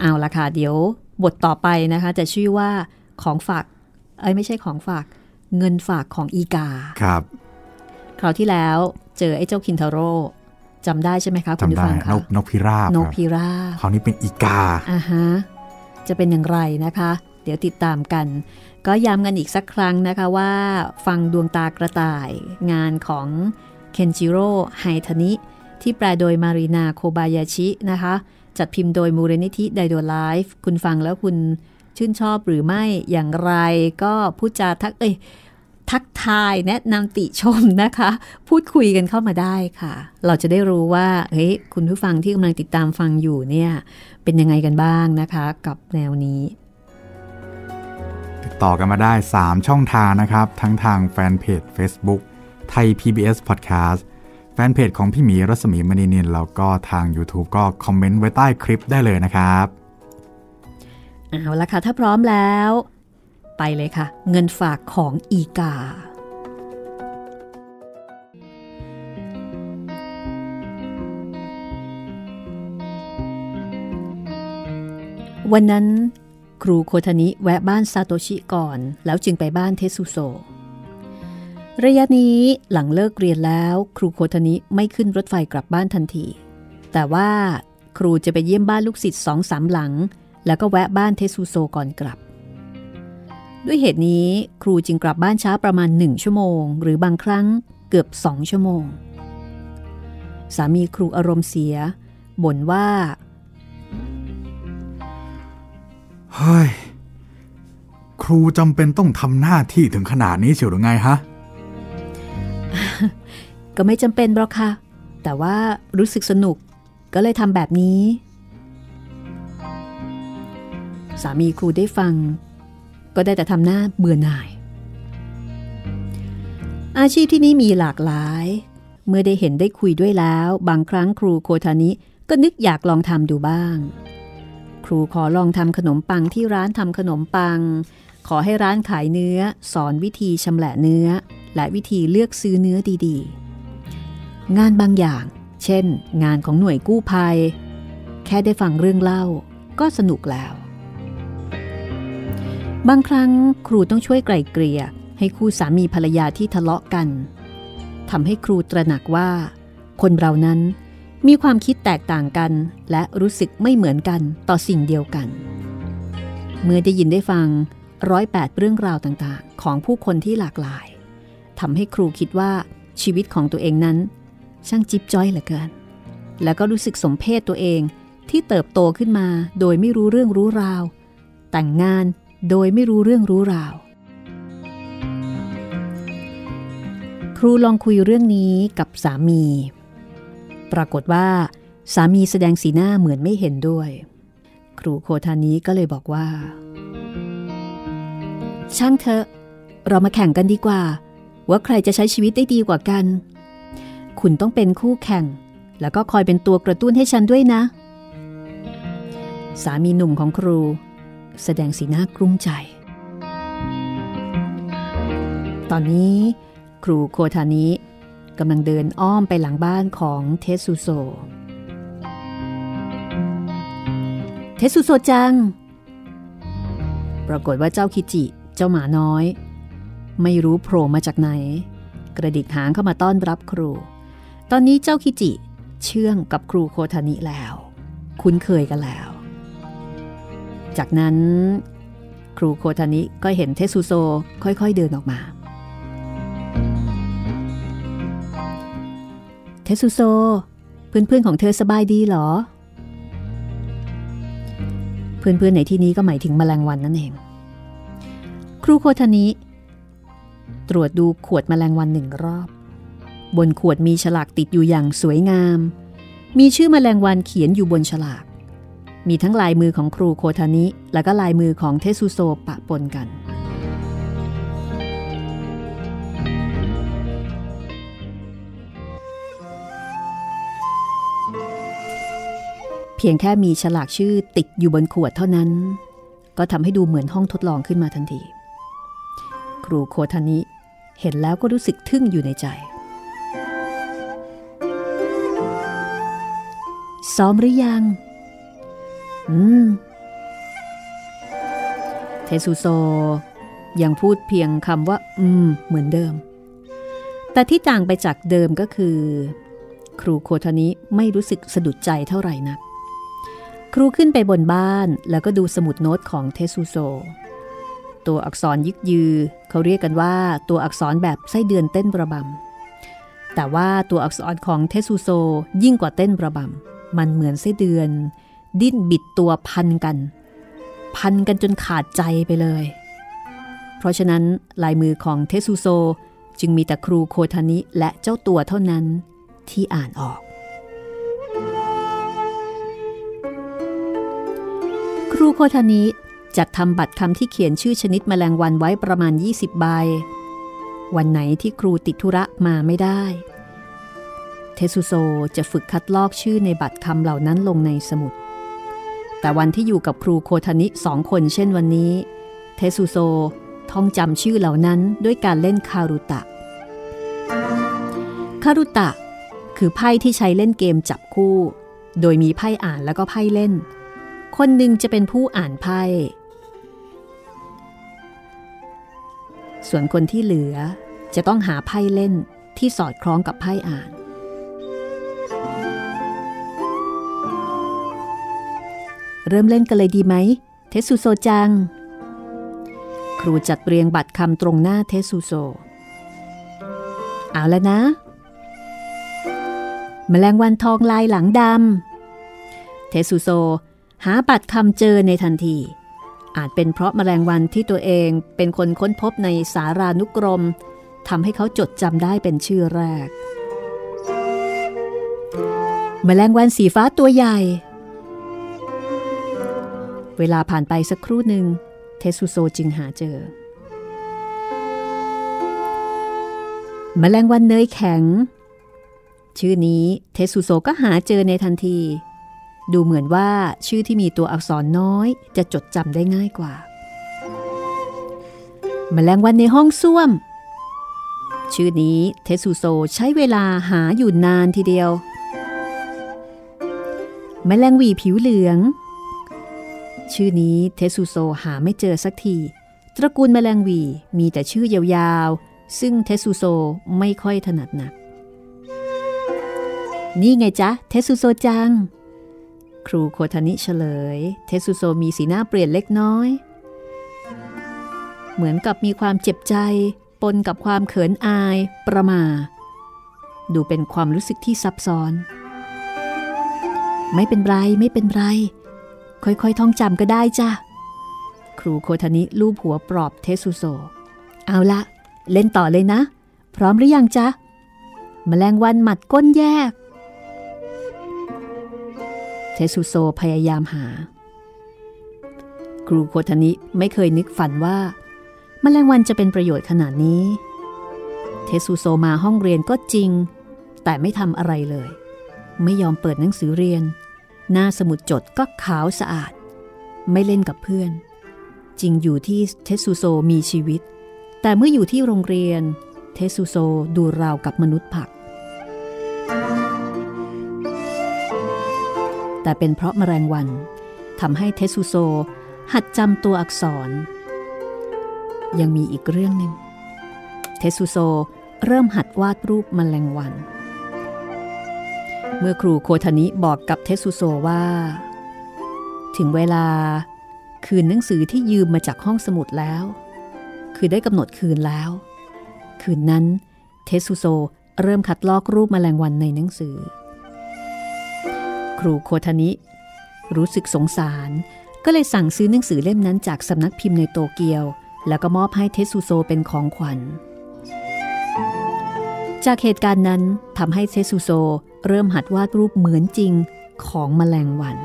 เอาละค่ะ เดี๋ยวบทต่อไปนะคะ จะชื่อว่าของฝากเอ้ยไม่ใช่ของฝาก เงินฝากของอีกา
ครับ
คราวที่แล้วเจอไอ้เจ้าคินทาโร่จำได้ใช่ไหมคะคุณ
จำ
ผู้
ได้
ฟัง
น
คะ
กนกพิราบ
น
ค
ก
รับ
พิราบ
คราวนี้เป็นอีกา
อ่าฮะจะเป็นอย่างไรนะคะ เดี๋ยวติดตามกัน ก็ย้ำกันอีกสักครั้งนะคะว่า ฟังดวงตากระต่าย งานของเคนจิโร่ไฮทานิ ที่แปลโดยมารีนาโคบายาชินะคะ จัดพิมพ์โดยมูลนิธิไดโดไลฟ์คุณฟังแล้วคุณชื่นชอบหรือไม่อย่างไรก็พูดจาทักเอ้ยทักทายแนะนำติชมนะคะ พูดคุยกันเข้ามาได้ค่ะ เราจะได้รู้ว่าเฮ้ยคุณผู้ฟังที่กำลังติดตามฟังอยู่เนี่ย เป็นยังไงกันบ้างนะคะ กับแนวนี้
ติดต่อกันมาได้ 3 ช่องทางนะครับ ทั้งทางแฟนเพจ Facebook ไทย PBS Podcast แฟนเพจของพี่หมีรัศมีมณีนินแล้วก็ทาง YouTube ก็คอมเมนต์ไว้ใต้คลิปได้เลยนะครับ
เอาละค่ะ ถ้าพร้อมแล้ว ไปเลยค่ะ เงินฝากของอีกา วันนั้น ครูโคทานิแวะบ้านซาโตชิก่อน แล้วจึงไปบ้านเทสุโซ ระยะนี้หลังเลิกเรียนแล้วครูโคทนิไม่ขึ้นรถไฟกลับบ้านทันที แต่ว่าครูจะไปเยี่ยมบ้านลูกศิษย์สองสามหลัง แล้วก็แวะบ้านเทสุโซก่อนกลับ ด้วยเหตุนี้ครูจึงกลับบ้านช้าประมาณหนึ่งชั่วโมง หรือบางครั้งเกือบสองชั่วโมง สามีครูอารมณ์เสียบ่นว่า
เฮ้ยครูจำเป็นต้องทำหน้าที่ถึงขนาดนี้เชียวหรือไงฮะ
ก็ไม่จำเป็นหรอกค่ะ แต่ว่ารู้สึกสนุกก็เลยทำแบบนี้ สามีครูได้ฟัง ก็ได้แต่ทำหน้าเบื่อหน่าย อาชีพที่นี่มีหลากหลาย เมื่อได้เห็นได้คุยด้วยแล้ว บางครั้งครูโคทานิก็นึกอยากลองทำดูบ้าง ครูขอลองทำขนมปังที่ร้านทำขนมปัง ขอให้ร้านขายเนื้อ สอนวิธีชำแหละเนื้อ และวิธีเลือกซื้อเนื้อดีๆ งานบางอย่าง เช่น งานของหน่วยกู้ภัย แค่ได้ฟังเรื่องเล่าก็สนุกแล้ว บางครั้งครูต้องช่วยไกล่เกลี่ยให้คู่สามีภรรยาที่ทะเลาะกันทำให้ครูตระหนักว่า คนเรานั้นมีความคิดแตกต่างกัน และรู้สึกไม่เหมือนกันต่อสิ่งเดียวกัน เมื่อได้ยินได้ฟังร้อยแปดเรื่องราวต่างๆ ของผู้คนที่หลากหลายทำให้ครูคิดว่าชีวิตของตัวเองนั้น ช่างจิ๊บจ้อยเหลือเกิน แล้วก็รู้สึกสมเพศตัวเองที่เติบโตขึ้นมาโดยไม่รู้เรื่องรู้ราว แต่งงานโดยไม่รู้เรื่องรู้ราว ครูลองคุยเรื่องนี้กับสามี ปรากฏว่า สามีแสดงสีหน้าเหมือนไม่เห็นด้วย ครูโคทานี้ก็เลยบอกว่า ช่างเถอะ เรามาแข่งกันดีกว่า ว่าใครจะใช้ชีวิตได้ดีกว่ากัน คุณต้องเป็นคู่แข่ง แล้วก็คอยเป็นตัวกระตุ้นให้ฉันด้วยนะ สามีหนุ่มของครู แสดงสีหน้ากลุ้มใจ ตอนนี้ครูโคทานิกำลังเดินอ้อมไปหลังบ้านของเทสุโซ เทสุโซจัง ปรากฏว่าเจ้าคิจิ เจ้าหมาน้อย ไม่รู้โผล่มาจากไหน กระดิกหางเข้ามาต้อนรับครู ตอนนี้เจ้าคิจิเชื่องกับครูโคทานิแล้ว คุ้นเคยกันแล้ว จากนั้นครูโคทานิก็เห็นเทสุโซค่อยๆเดินออกมา เทสุโซ เพื่อนๆของเธอสบายดีหรอ เพื่อนๆในที่นี้ก็หมายถึงแมลงวันนั่นเอง ครูโคทานิตรวจดูขวดแมลงวันหนึ่งรอบ บนขวดมีฉลากติดอยู่อย่างสวยงาม มีชื่อแมลงวันเขียนอยู่บนฉลาก มีทั้งลายมือของครูโคทานิ และก็ลายมือของเทสุโซปะปนกัน เพียงแค่มีฉลากชื่อติดอยู่บนขวดเท่านั้น ก็ทำให้ดูเหมือนห้องทดลองขึ้นมาทันที ครูโคทานิเห็นแล้วก็รู้สึกทึ่งอยู่ในใจ ซ้อมหรือยัง อืม เทสุโซ ยังพูดเพียงคำว่า อืม เหมือนเดิม แต่ที่ต่างไปจากเดิมก็คือ ครูโคทานิไม่รู้สึกสะดุดใจเท่าไหร่นัก ครูขึ้นไปบนบ้านแล้วก็ดูสมุดโน้ตของเทสุโซ ตัวอักษรยึกยือ เขาเรียกกันว่าตัวอักษรแบบไส้เดือนเต้นประบำแต่ว่าตัวอักษรของเทสุโซยิ่งกว่าเต้นประบำ มันเหมือนไส้เดือน ดิ้นบิดตัวพันกัน พันกันจนขาดใจไปเลย เพราะฉะนั้นลายมือของเทสุโซจึงมีแต่ครูโคทานิและเจ้าตัวเท่านั้นที่อ่านออก ครูโคทานิจัดทำบัตรคำที่เขียนชื่อชนิดแมลงวันไว้ประมาณ 20 ใบ วันไหนที่ครูติดธุระมาไม่ได้ เทสุโซจะฝึกคัดลอกชื่อในบัตรคำเหล่านั้นลงในสมุด แต่วันที่อยู่กับครูโคทานิสองคนเช่นวันนี้ เทสุโซท่องจำชื่อเหล่านั้นด้วยการเล่นคารุตะ คารุตะ คือไพ่ที่ใช้เล่นเกมจับคู่ โดยมีไพ่อ่านแล้วก็ไพ่เล่น คนหนึ่งจะเป็นผู้อ่านไพ่ ส่วนคนที่เหลือจะต้องหาไพ่เล่นที่สอดคล้องกับไพ่อ่าน เริ่มเล่นกันเลยดีไหม เทสุโซจัง ครูจัดเรียงบัตรคำตรงหน้าเทสุโซ เอาแล้วนะแมลงวันทองลายหลังดำ เทสุโซ หาบัตรคำเจอในทันที อาจเป็นเพราะแมลงวันที่ตัวเองเป็นคนค้นพบในสารานุกรมทำให้เขาจดจำได้เป็นชื่อแรก แมลงวันสีฟ้าตัวใหญ่ เวลาผ่านไปสักครู่หนึ่งเทสุโซจึงหาเจอแมลงวันเนยแข็ง ชื่อนี้เทสุโซก็หาเจอในทันที ดูเหมือนว่าชื่อที่มีตัวอักษรน้อยจะจดจำได้ง่ายกว่าแมลงวันในห้องส้วม ชื่อนี้เทสุโซใช้เวลาหาอยู่นานทีเดียวแมลงวีผิวเหลือง ชื่อนี้เทสุโซหาไม่เจอสักที ตระกูลแมลงวีมีแต่ชื่อยาวๆ ซึ่งเทสุโซไม่ค่อยถนัดนัก นี่ไงจ๊ะ เทสุโซจัง ครูโคทานิเฉลย เทสุโซมีสีหน้าเปลี่ยนเล็กน้อย เหมือนกับมีความเจ็บใจ ปนกับความเขินอาย ประมาดูเป็นความรู้สึกที่ซับซ้อน ไม่เป็นไร ไม่เป็นไร ค่อยๆ ท่องจำก็ได้จ้ะ ครูโคทานิลูบหัวปลอบเทสุโซ เอาละ เล่นต่อเลยนะ พร้อมหรือยังจ๊ะมแมลงวันหมัดก้นแยก เทสุโซพยายามหา ครูโคทานิไม่เคยนึกฝันว่าแมลงวันจะเป็นประโยชน์ขนาดนี้ เทสุโซมาห้องเรียนก็จริง แต่ไม่ทำอะไรเลย ไม่ยอมเปิดหนังสือเรียน หน้าสมุดจดก็ขาวสะอาด ไม่เล่นกับเพื่อน จริงอยู่ที่เทสุโซมีชีวิต แต่เมื่ออยู่ที่โรงเรียน เทสุโซดูราวกับมนุษย์ผัก แต่เป็นเพราะมแมลงวันทำให้เทสุโซหัดจำตัวอักษร ยังมีอีกเรื่องหนึ่ง เทสุโซเริ่มหัดวาดรูปมแมลงวัน เมื่อครูโคทานิบอกกับเทสุโซว่า ถึงเวลาคืนหนังสือที่ยืมมาจากห้องสมุดแล้ว คือได้กำหนดคืนแล้ว คืนนั้นเทสุโซเริ่มคัดลอกรูปมแมลงวันในหนังสือ ครูโคทานิรู้สึกสงสาร ก็เลยสั่งซื้อหนังสือเล่มนั้นจากสำนักพิมพ์ในโตเกียว แล้วก็มอบให้เทสุโซเป็นของขวัญ จากเหตุการณ์นั้นทำให้เทสุโซ เริ่มหัดวาดรูปเหมือนจริงของมแมลงวัน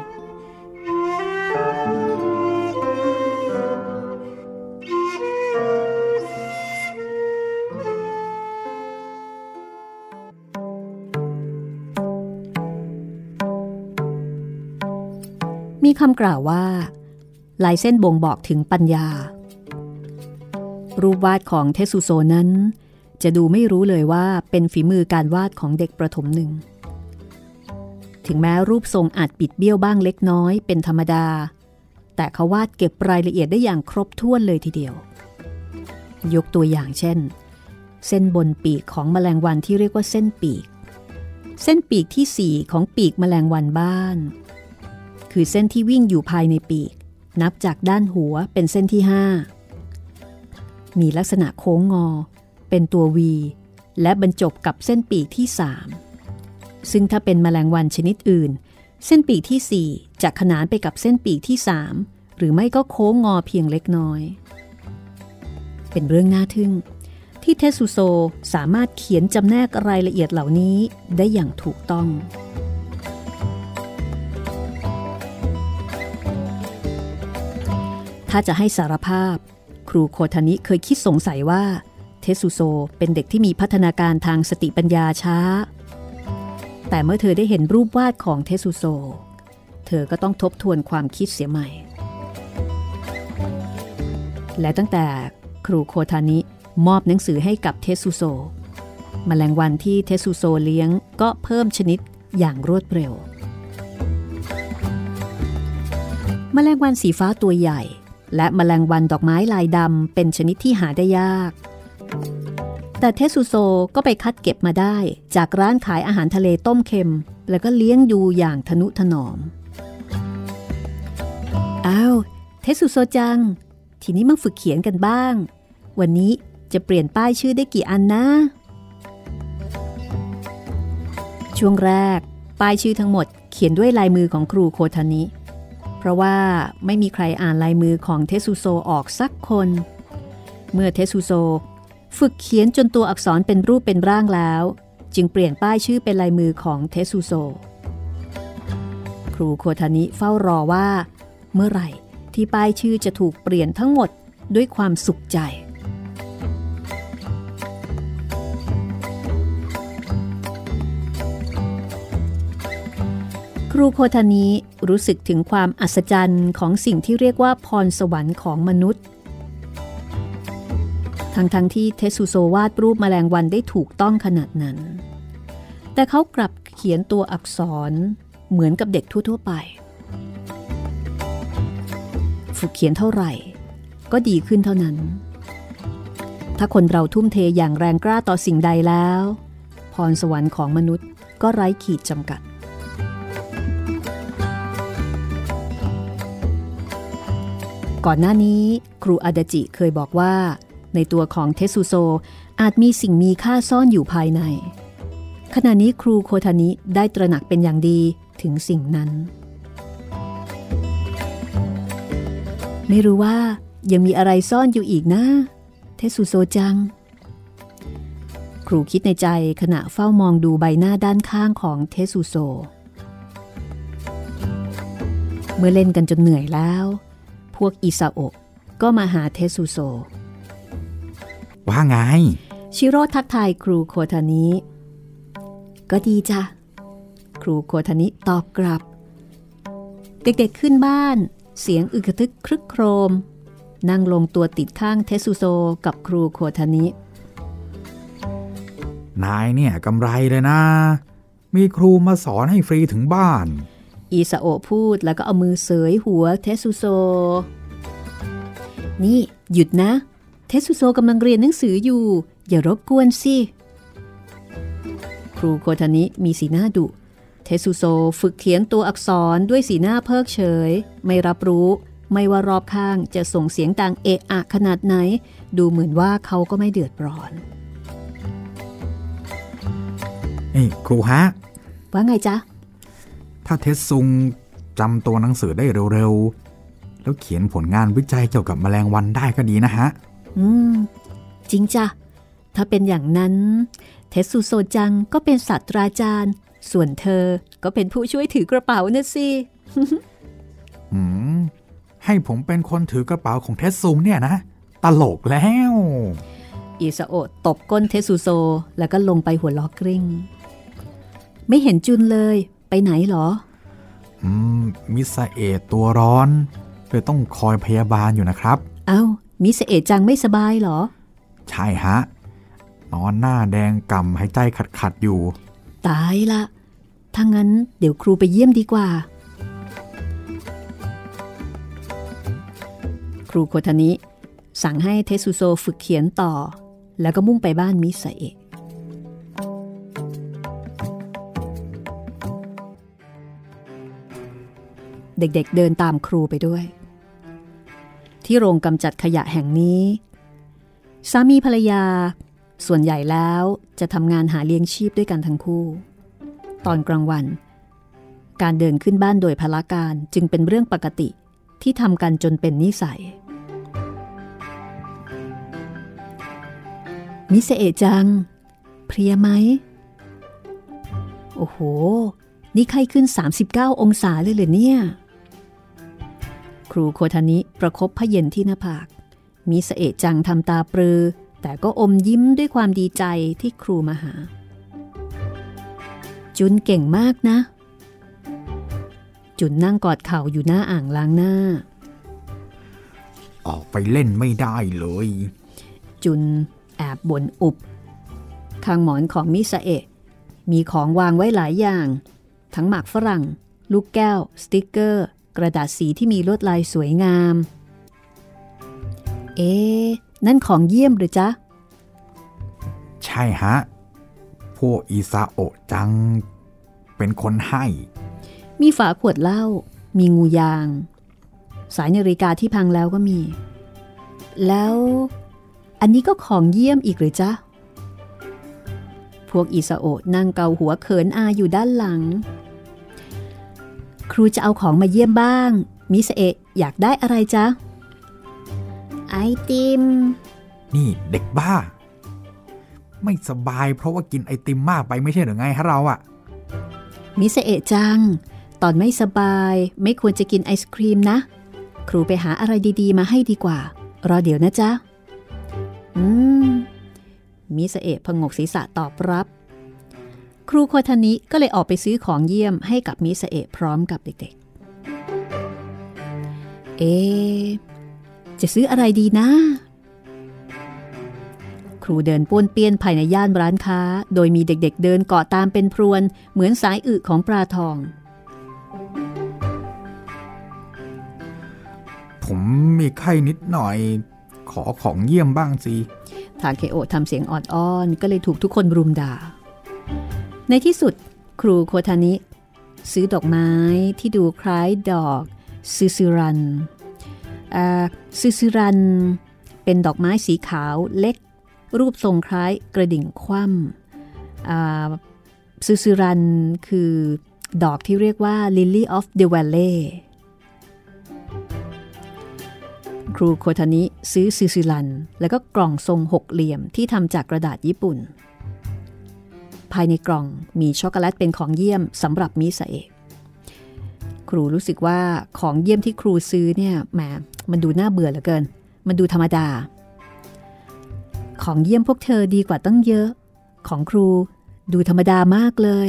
มีคำกล่าวว่า ลายเส้นบ่งบอกถึงปัญญา รูปวาดของเทสุโซนั้น จะดูไม่รู้เลยว่าเป็นฝีมือการวาดของเด็กประถมหนึ่ง ถึงแม้รูปทรงอาจปิดเบี้ยวบ้างเล็กน้อยเป็นธรรมดา แต่เขาวาดเก็บรายละเอียดได้อย่างครบถ้วนเลยทีเดียว ยกตัวอย่างเช่น เส้นบนปีกของแมลงวันที่เรียกว่าเส้นปีก เส้นปีกที่ 4 ของปีกแมลงวันบ้าน คือเส้นที่วิ่งอยู่ภายในปีก นับจากด้านหัวเป็นเส้นที่ 5 มีลักษณะโค้งงอ เป็นตัว V และบรรจบกับเส้นปีกที่3 ซึ่งถ้าเป็นแมลงวันชนิดอื่น เส้นปีกที่ 4 จะขนานไปกับเส้นปีกที่ 3 หรือไม่ก็โค้งงอเพียงเล็กน้อย เป็นเรื่องน่าทึ่ง ที่เทสุโซสามารถเขียนจำแนกรายละเอียดเหล่านี้ได้อย่างถูกต้องถ้าจะให้สารภาพ ครูโคทานิเคยคิดสงสัยว่า เทสุโซเป็นเด็กที่มีพัฒนาการทางสติปัญญาช้า แต่เมื่อเธอได้เห็นรูปวาดของเทสุโซ เธอก็ต้องทบทวนความคิดเสียใหม่ และตั้งแต่ครูโคทานิมอบหนังสือให้กับเทสุโซมแมลงวันที่เทสุโซเลี้ยงก็เพิ่มชนิดอย่างรวดเร็วแมลงวันสีฟ้าตัวใหญ่ และแมลงวันดอกไม้ลายดำเป็นชนิดที่หาได้ยาก แต่เทสุโซก็ไปคัดเก็บมาได้จากร้านขายอาหารทะเลต้มเค็ม แล้วก็เลี้ยงดูอย่างทนุถนอม อ้าว เทสุโซจัง ทีนี้มาฝึกเขียนกันบ้าง วันนี้จะเปลี่ยนป้ายชื่อได้กี่อันนะ ช่วงแรก ป้ายชื่อทั้งหมดเขียนด้วยลายมือของครูโคทานิเพราะว่าไม่มีใครอ่านลายมือของเทสุโซออกสักคน เมื่อเทสุโซ ฝึกเขียนจนตัวอักษรเป็นรูปเป็นร่างแล้ว จึงเปลี่ยนป้ายชื่อเป็นลายมือของเทสุโซ ครูโคทานิเฝ้ารอว่า เมื่อไหร่ที่ป้ายชื่อจะถูกเปลี่ยนทั้งหมดด้วยความสุขใจครูโคทานิรู้สึกถึงความอัศจรรย์ของสิ่งที่เรียกว่าพรสวรรค์ของมนุษย์ ทั้งทั้งที่เทสุโซวาดรูปแมลงวันได้ถูกต้องขนาดนั้น แต่เขากลับเขียนตัวอักษรเหมือนกับเด็กทั่ว ๆ ไป ฝึกเขียนเท่าไหร่ ก็ดีขึ้นเท่านั้น ถ้าคนเราทุ่มเทอย่างแรงกล้าต่อสิ่งใดแล้ว พรสวรรค์ของมนุษย์ก็ไร้ขีดจำกัด ก่อนหน้านี้ครูอาดาจิเคยบอกว่า ในตัวของเทสุโซอาจมีสิ่งมีค่าซ่อนอยู่ภายใน ขณะนี้ครูโคทานิได้ตระหนักเป็นอย่างดีถึงสิ่งนั้น ไม่รู้ว่ายังมีอะไรซ่อนอยู่อีกนะ เทสุโซจัง ครูคิดในใจขณะเฝ้ามองดูใบหน้าด้านข้างของเทสุโซ เมื่อเล่นกันจนเหนื่อยแล้ว พวกอิซาโอะก็มาหาเทสุโซ
ว่าไง
ชิโร่ทักทายครูโคทานิก็ดีจ้ะ ครูโคทานิตอบกลับ เด็กๆขึ้นบ้าน เสียงอึกทึกครึกโครม นั่งลงตัวติดข้างเทสุโซกับครูโคทานิ
นายเนี่ยกำไรเลยนะ มีครูมาสอนให้ฟรีถึงบ้าน
อีซาโอพูดแล้วก็เอามือเสยหัวเทสุโซ นี่หยุดนะ เทสุโซกำลังเรียนหนังสืออยู่ อย่ารบกวนสิ ครูโคทานิมีสีหน้าดุ เทสุโซฝึกเขียนตัวอักษรด้วยสีหน้าเพิกเฉย ไม่รับรู้ไม่ว่ารอบข้างจะส่งเสียงดังเอะอะขนาดไหน ดูเหมือนว่าเขาก็ไม่เดือดร้อน
เอ้ครูฮะ
ว่าไงจ๊ะ
ถ้าเทสซุงจำตัวหนังสือได้เร็วๆ แล้วเขียนผลงานวิจัยเกี่ยวกับแมลงวันได้ก็ดีนะฮะ
อืม จริงจ้ะ ถ้าเป็นอย่างนั้น เทสุโซจังก็เป็นศาสตราจารย์ ส่วนเธอก็เป็นผู้ช่วยถือกระเป๋านะสิ
อืม ให้ผมเป็นคนถือกระเป๋าของเทสุงเนี่ยนะ ตลกแล้ว
อิซาโอะตบก้นเทสุโซแล้วก็ลงไปหัวล้อกริ้งไม่เห็นจุนเลยไปไหนหรอ
อืม มิสเอตตัวร้อนเลยต้องคอยพยาบาลอยู่นะครับ
เอา้า มิสเอจังไม่สบายเหรอ
ใช่ฮะ นอนหน้าแดงกำหายใจขัดขัดอยู่
ตายละถ้างั้นเดี๋ยวครูไปเยี่ยมดีกว่า ครูโคทานิสั่งให้เทสุโซฝึกเขียนต่อ แล้วก็มุ่งไปบ้านมิสเอะเด็กๆเดินตามครูไปด้วย ที่โรงกำจัดขยะแห่งนี้ สามีภรรยา ส่วนใหญ่แล้วจะทำงานหาเลี้ยงชีพด้วยกันทั้งคู่ ตอนกลางวัน การเดินขึ้นบ้านโดยพละการจึงเป็นเรื่องปกติที่ทำกันจนเป็นนิสัย มิเสเอจัง เพรียไหม โอ้โห นี่ไข้ขึ้น 39 องศาเลยเหรอเนี่ย ครูโคทานิประครบพระเย็นที่หน้าผากมีสเอะจังทำตาปรือ แต่ก็อมยิ้มด้วยความดีใจที่ครูมาหา จุนเก่งมากนะ จุนนั่งกอดเข่าอยู่หน้าอ่างล้างหน้า
ออกไปเล่นไม่ได้เลย
จุนแอบบ่นอุบข้างหมอนของมิสเอะมีของวางไว้หลายอย่าง ทั้งหมากฝรั่ง ลูกแก้ว สติกเกอร์ กระดาษสีที่มีลวดลายสวยงาม เอ๊นั่นของเยี่ยมหรือจ๊ะ
ใช่ฮะ พวกอิซาโอะจัง เป็นคนให้
มีฝาขวดเหล้า มีงูยาง สายนาฬิกาที่พังแล้วก็มี แล้ว อันนี้ก็ของเยี่ยมอีกหรือจ๊ะ พวกอิซาโอะนั่งเกาหัวเขินอาอยู่ด้านหลัง ครูจะเอาของมาเยี่ยมบ้าง มิสเอะอยากได้อะไรจ๊ะ
ไอติม
นี่เด็กบ้า ไม่สบายเพราะว่ากินไอติมมากไปไม่ใช่หรือไงฮะเราอะ
มิสเอะจัง ตอนไม่สบายไม่ควรจะกินไอศครีมนะ ครูไปหาอะไรดีๆ มาให้ดีกว่า รอเดี๋ยวนะจ๊ะ อืมมิสเอะพงกศีรษะตอบรับ ครูโคทานิก็เลยออกไปซื้อของเยี่ยมให้กับมิสเอะพร้อมกับเด็กๆ เอะจะซื้ออะไรดีนะ ครูเดินป้วนเปี้ยนภายในย่านร้านค้า โดยมีเด็กๆเดินเกาะตามเป็นพรวน เหมือนสายอึของปลาทอง
ผมมีไข้นิดหน่อย ขอของเยี่ยมบ้างสิ
ทาเคโอะทำเสียงออดอ้อนก็เลยถูกทุกคนรุมด่า ในที่สุดครูโคทานิ ซื้อดอกไม้ที่ดูคล้ายดอกซูซูรันซูซูรัน เป็นดอกไม้สีขาวเล็ก รูปทรงคล้ายกระดิ่งคว่ำซูซูรันคือดอกที่เรียกว่า Lily of the Valley ครูโคทานิซื้อซูซูรัน แล้วก็กล่องทรงหกเหลี่ยมที่ทำจากกระดาษญี่ปุ่น ภายในกล่องมีช็อกโกแลตเป็นของเยี่ยมสำหรับมิสเอะครูรู้สึกว่าของเยี่ยมที่ครูซื้อเนี่ยแหมมันดูน่าเบื่อเหลือเกิน มันดูธรรมดา ของเยี่ยมพวกเธอดีกว่าตั้งเยอะ ของครูดูธรรมดามากเลย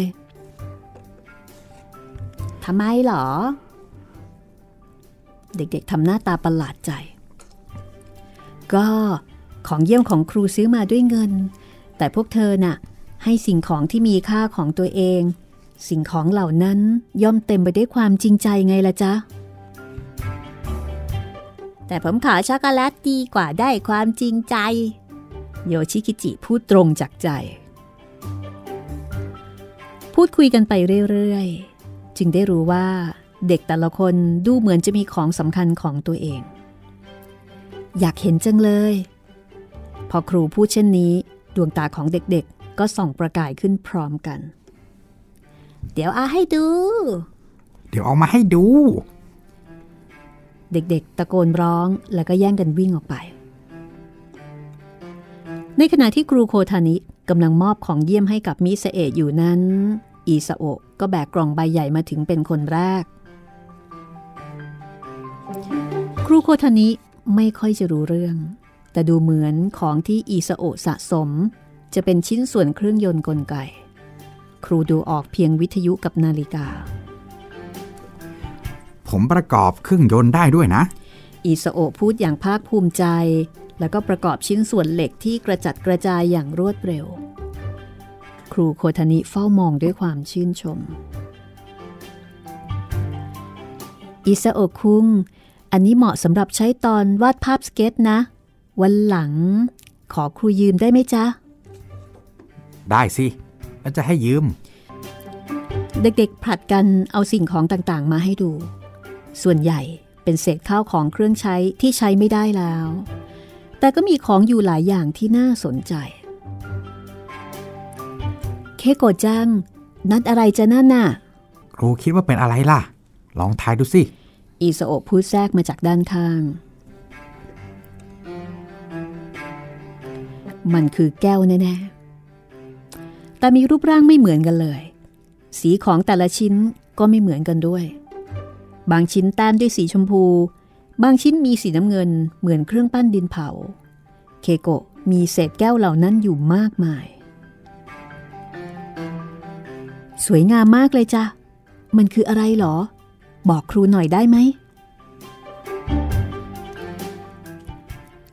ทำไมหรอ
เด็กๆทำหน้าตาประหลาดใจ ก็ของเยี่ยมของครูซื้อมาด้วยเงิน แต่พวกเธอน่ะ ให้สิ่งของที่มีค่าของตัวเอง สิ่งของเหล่านั้นย่อมเต็มไปด้วยความจริงใจไงล่ะจ๊ะ
แต่ผมขอช็อกโกแลตดีกว่าได้ความจริงใจ
โยชิกิจิพูดตรงจากใจ พูดคุยกันไปเรื่อยๆ จึงได้รู้ว่าเด็กแต่ละคนดูเหมือนจะมีของสำคัญของตัวเอง อยากเห็นจังเลย พอครูพูดเช่นนี้ ดวงตาของเด็กๆ ก็ส่องประกายขึ้นพร้อมกัน
เดี๋ยวอาให้ดู
เดี๋ยวเอามาให้ดู
เด็กๆ ตะโกนร้องแล้วก็แย่งกันวิ่งออกไป ในขณะที่ครูโคทานิกำลังมอบของเยี่ยมให้กับมิสเอะอยู่นั้น อีซาโอะก็แบกกล่องใบใหญ่มาถึงเป็นคนแรก ครูโคทานิไม่ค่อยจะรู้เรื่อง แต่ดูเหมือนของที่อีซาโอะสะสม จะเป็นชิ้นส่วนเครื่องยนต์กลไก ครูดูออกเพียงวิทยุกับนาฬิกา
ผมประกอบเครื่องยนต์ได้ด้วยนะ
อีซาโอะพูดอย่างภาคภูมิใจ แล้วก็ประกอบชิ้นส่วนเหล็กที่กระจัดกระจายอย่างรวดเร็ว ครูโคทานิเฝ้ามองด้วยความชื่นชม อิซาโอะคุงอันนี้เหมาะสำหรับใช้ตอนวาดภาพสเก็ตนะ วันหลัง ขอครูยืมได้ไหมจ๊ะ
ได้สิแล้วจะให้ยืม
เด็กๆผลัดกันเอาสิ่งของต่างๆ มาให้ดู ส่วนใหญ่เป็นเศษข้าวของเครื่องใช้ที่ใช้ไม่ได้แล้ว แต่ก็มีของอยู่หลายอย่างที่น่าสนใจ เคโกะจัง นัดอะไรจะนั่นน่ะ
ครูคิดว่าเป็นอะไรล่ะ ลองทายดูสิ
อีสโอะพูดแทรกมาจากด้านข้าง มันคือแก้วแน่ๆ แต่มีรูปร่างไม่เหมือนกันเลย สีของแต่ละชิ้นก็ไม่เหมือนกันด้วย บางชิ้นแต้มด้วยสีชมพู บางชิ้นมีสีน้ำเงินเหมือนเครื่องปั้นดินเผา เคโกะมีเศษแก้วเหล่านั้นอยู่มากมาย สวยงามมากเลยจ้ะ มันคืออะไรหรอ บอกครูหน่อยได้ไหม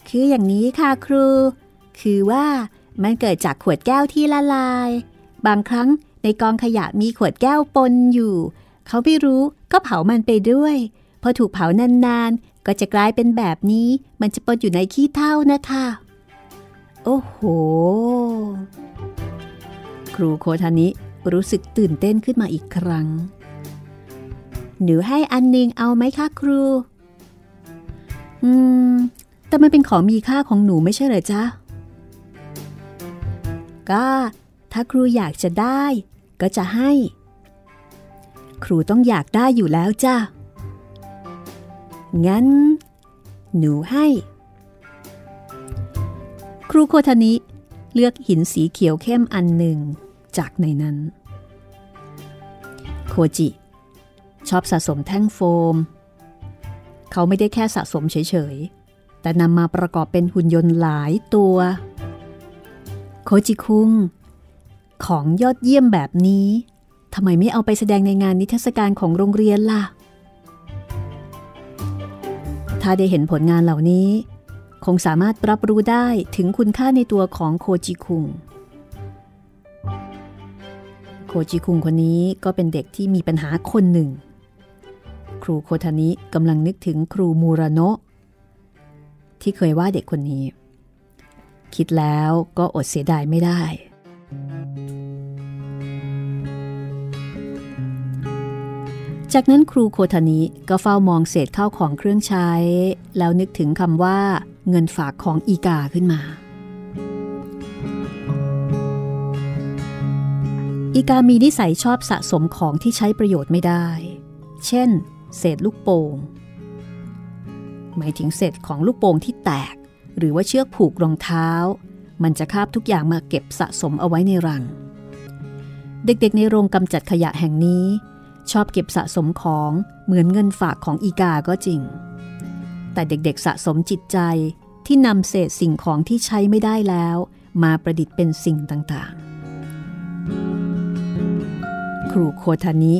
คืออย่างนี้ค่ะครู คือว่า มันเกิดจากขวดแก้วที่ละลาย บางครั้งในกองขยะมีขวดแก้วปนอยู่ เขาไม่รู้ก็เผามันไปด้วย พอถูกเผานานๆ ก็จะกลายเป็นแบบนี้ มันจะปนอยู่ในขี้เถ้านะคะ
โอ้โห ครูโคทานิรู้สึกตื่นเต้นขึ้นมาอีกครั้ง หนูให้อันนึงเอาไหมคะครู อืม แต่มันเป็นของมีค่าของหนูไม่ใช่เหรอจ๊ะ ก็ถ้าครูอยากจะได้ ก็จะให้ ครูต้องอยากได้อยู่แล้วจ้ะ งั้น หนูให้ ครูโคทานิเลือกหินสีเขียวเข้มอันหนึ่งจากในนั้น โคจิ ชอบสะสมแท่งโฟม เขาไม่ได้แค่สะสมเฉยๆ แต่นำมาประกอบเป็นหุ่นยนต์หลายตัว โคจิคุง ของยอดเยี่ยมแบบนี้ทำไมไม่เอาไปแสดงในงานนิทรรศการของโรงเรียนล่ะ ถ้าได้เห็นผลงานเหล่านี้ คงสามารถรับรู้ได้ถึงคุณค่าในตัวของโคจิคุง โคจิคุงคนนี้ก็เป็นเด็กที่มีปัญหาคนหนึ่ง ครูโคทานิกำลังนึกถึงครูมูราโนะที่เคยว่าเด็กคนนี้ คิดแล้วก็อดเสียดายไม่ได้ จากนั้นครูโคทานิก็เฝ้ามองเศษข้าวของเครื่องใช้ แล้วนึกถึงคำว่าเงินฝากของอีกาขึ้นมา อีกามีนิสัยชอบสะสมของที่ใช้ประโยชน์ไม่ได้ เช่น เศษลูกโป่งหมายถึงเศษของลูกโป่งที่แตก หรือว่าเชือกผูกรองเท้า มันจะคาบทุกอย่างมาเก็บสะสมเอาไว้ในรัง เด็กๆในโรงกำจัดขยะแห่งนี้ ชอบเก็บสะสมของเหมือนเงินฝากของอีกาก็จริง แต่เด็กๆสะสมจิตใจที่นำเศษสิ่งของที่ใช้ไม่ได้แล้ว มาประดิษฐ์เป็นสิ่งต่างๆ ครูโคทานิ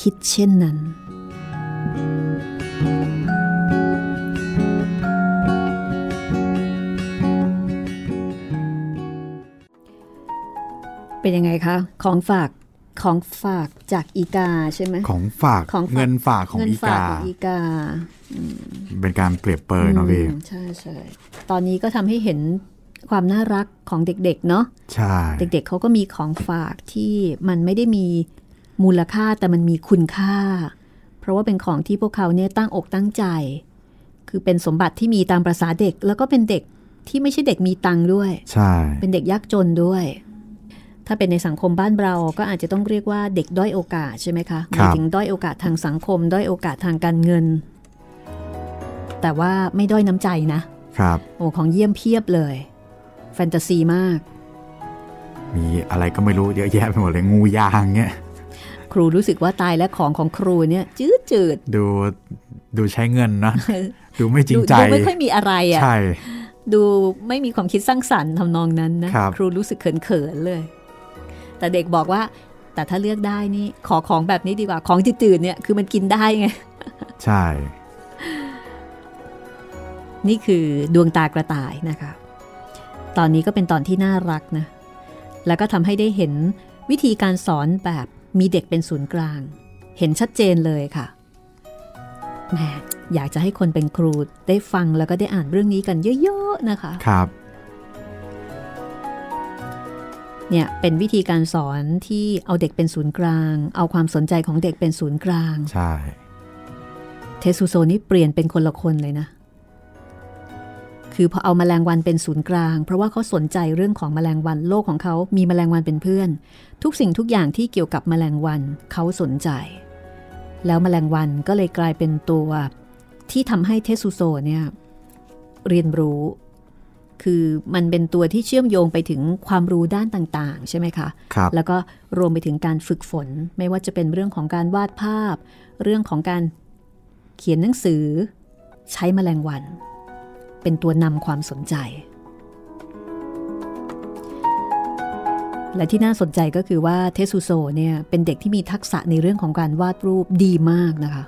คิดเช่นนั้น เป็นยังไงคะ ของฝากของฝากจากอีกาใช่ไหม
ของฝาก
ของฝาก
เงินฝากของ
เงิน
อี
ฝาก
กา
ของอีกา
เป็นการเปรียบเปรยเนาะพี่
อืมใช่ใช่ตอนนี้ก็ทำให้เห็นความน่ารักของเด็กๆ เนาะ
ใช่
เด็กๆเขาก็มีของฝากที่มันไม่ได้มีมูลค่าแต่มันมีคุณค่า เพราะว่าเป็นของที่พวกเขาเนี่ยตั้งอกตั้งใจ คือเป็นสมบัติที่มีตามประษาเด็ก แล้วก็เป็นเด็กที่ไม่ใช่เด็กมีตังค์ด้วย
ใช่
เป็นเด็กยากจนด้วย ถ้าเป็นในสังคมบ้านเราก็อาจจะต้องเรียกว่าเด็กด้อยโอกาสใช่ไหมคะหมายถึงด้อยโอกาสทางสังคม ด้อยโอกาสทางการเงิน แต่ว่าไม่ด้อยน้ำใจนะ
ครับ
โอ้ของเยี่ยมเพียบเลย แฟนตาซีมาก
มีอะไรก็ไม่รู้เยอะแยะไปหมดเลยงูยางเงี้ย
ครูรู้สึกว่าตายและของของครูเนี่ย จืดจืด
ดูดูใช้เงินนะ ดูไม่จริ
ดู
งใจ
ดูไม่ค่อยมีอะไรอะ
ใช่
ดูไม่มีความคิดสร้างสรรค์ทำนองนั้นนะครับครูรู้สึกเขินๆเลย แต่เด็กบอกว่า แต่ถ้าเลือกได้นี่ขอของแบบนี้ดีกว่าของจืดๆเนี่ยคือมันกินได้ไง
ใช่
นี่คือดวงตากระต่ายนะคะ ตอนนี้ก็เป็นตอนที่น่ารักนะ แล้วก็ทำให้ได้เห็นวิธีการสอนแบบมีเด็กเป็นศูนย์กลาง เห็นชัดเจนเลยค่ะแหมอยากจะให้คนเป็นครูได้ฟังแล้วก็ได้อ่านเรื่องนี้กันเยอะ ๆ นะคะ
ครับ
เนี่ยเป็นวิธีการสอนที่เอาเด็กเป็นศูนย์กลาง เอาความสนใจของเด็กเป็นศูนย์กลาง
ใช่
เทสุโซนี่เปลี่ยนเป็นคนละคนเลยนะ คือพอเอาแมลงวันเป็นศูนย์กลาง เพราะว่าเขาสนใจเรื่องของแมลงวันโลกของเขามีแมลงวันเป็นเพื่อน ทุกสิ่งทุกอย่างที่เกี่ยวกับแมลงวันเขาสนใจ แล้วแมลงวันก็เลยกลายเป็นตัวที่ทำให้เทสุโซเนี่ยเรียนรู้ คือมันเป็นตัวที่เชื่อมโยงไปถึงความรู้ด้านต่างๆ ใช่ไหมคะ
ครับ
แล้วก็รวมไปถึงการฝึกฝน ไม่ว่าจะเป็นเรื่องของการวาดภาพ เรื่องของการเขียนหนังสือ ใช้แมลงวัน เป็นตัวนำความสนใจ และที่น่าสนใจก็คือว่าเทสุโซเนี่ยเป็นเด็กที่มีทักษะในเรื่องของการวาดรูปดีมากนะคะ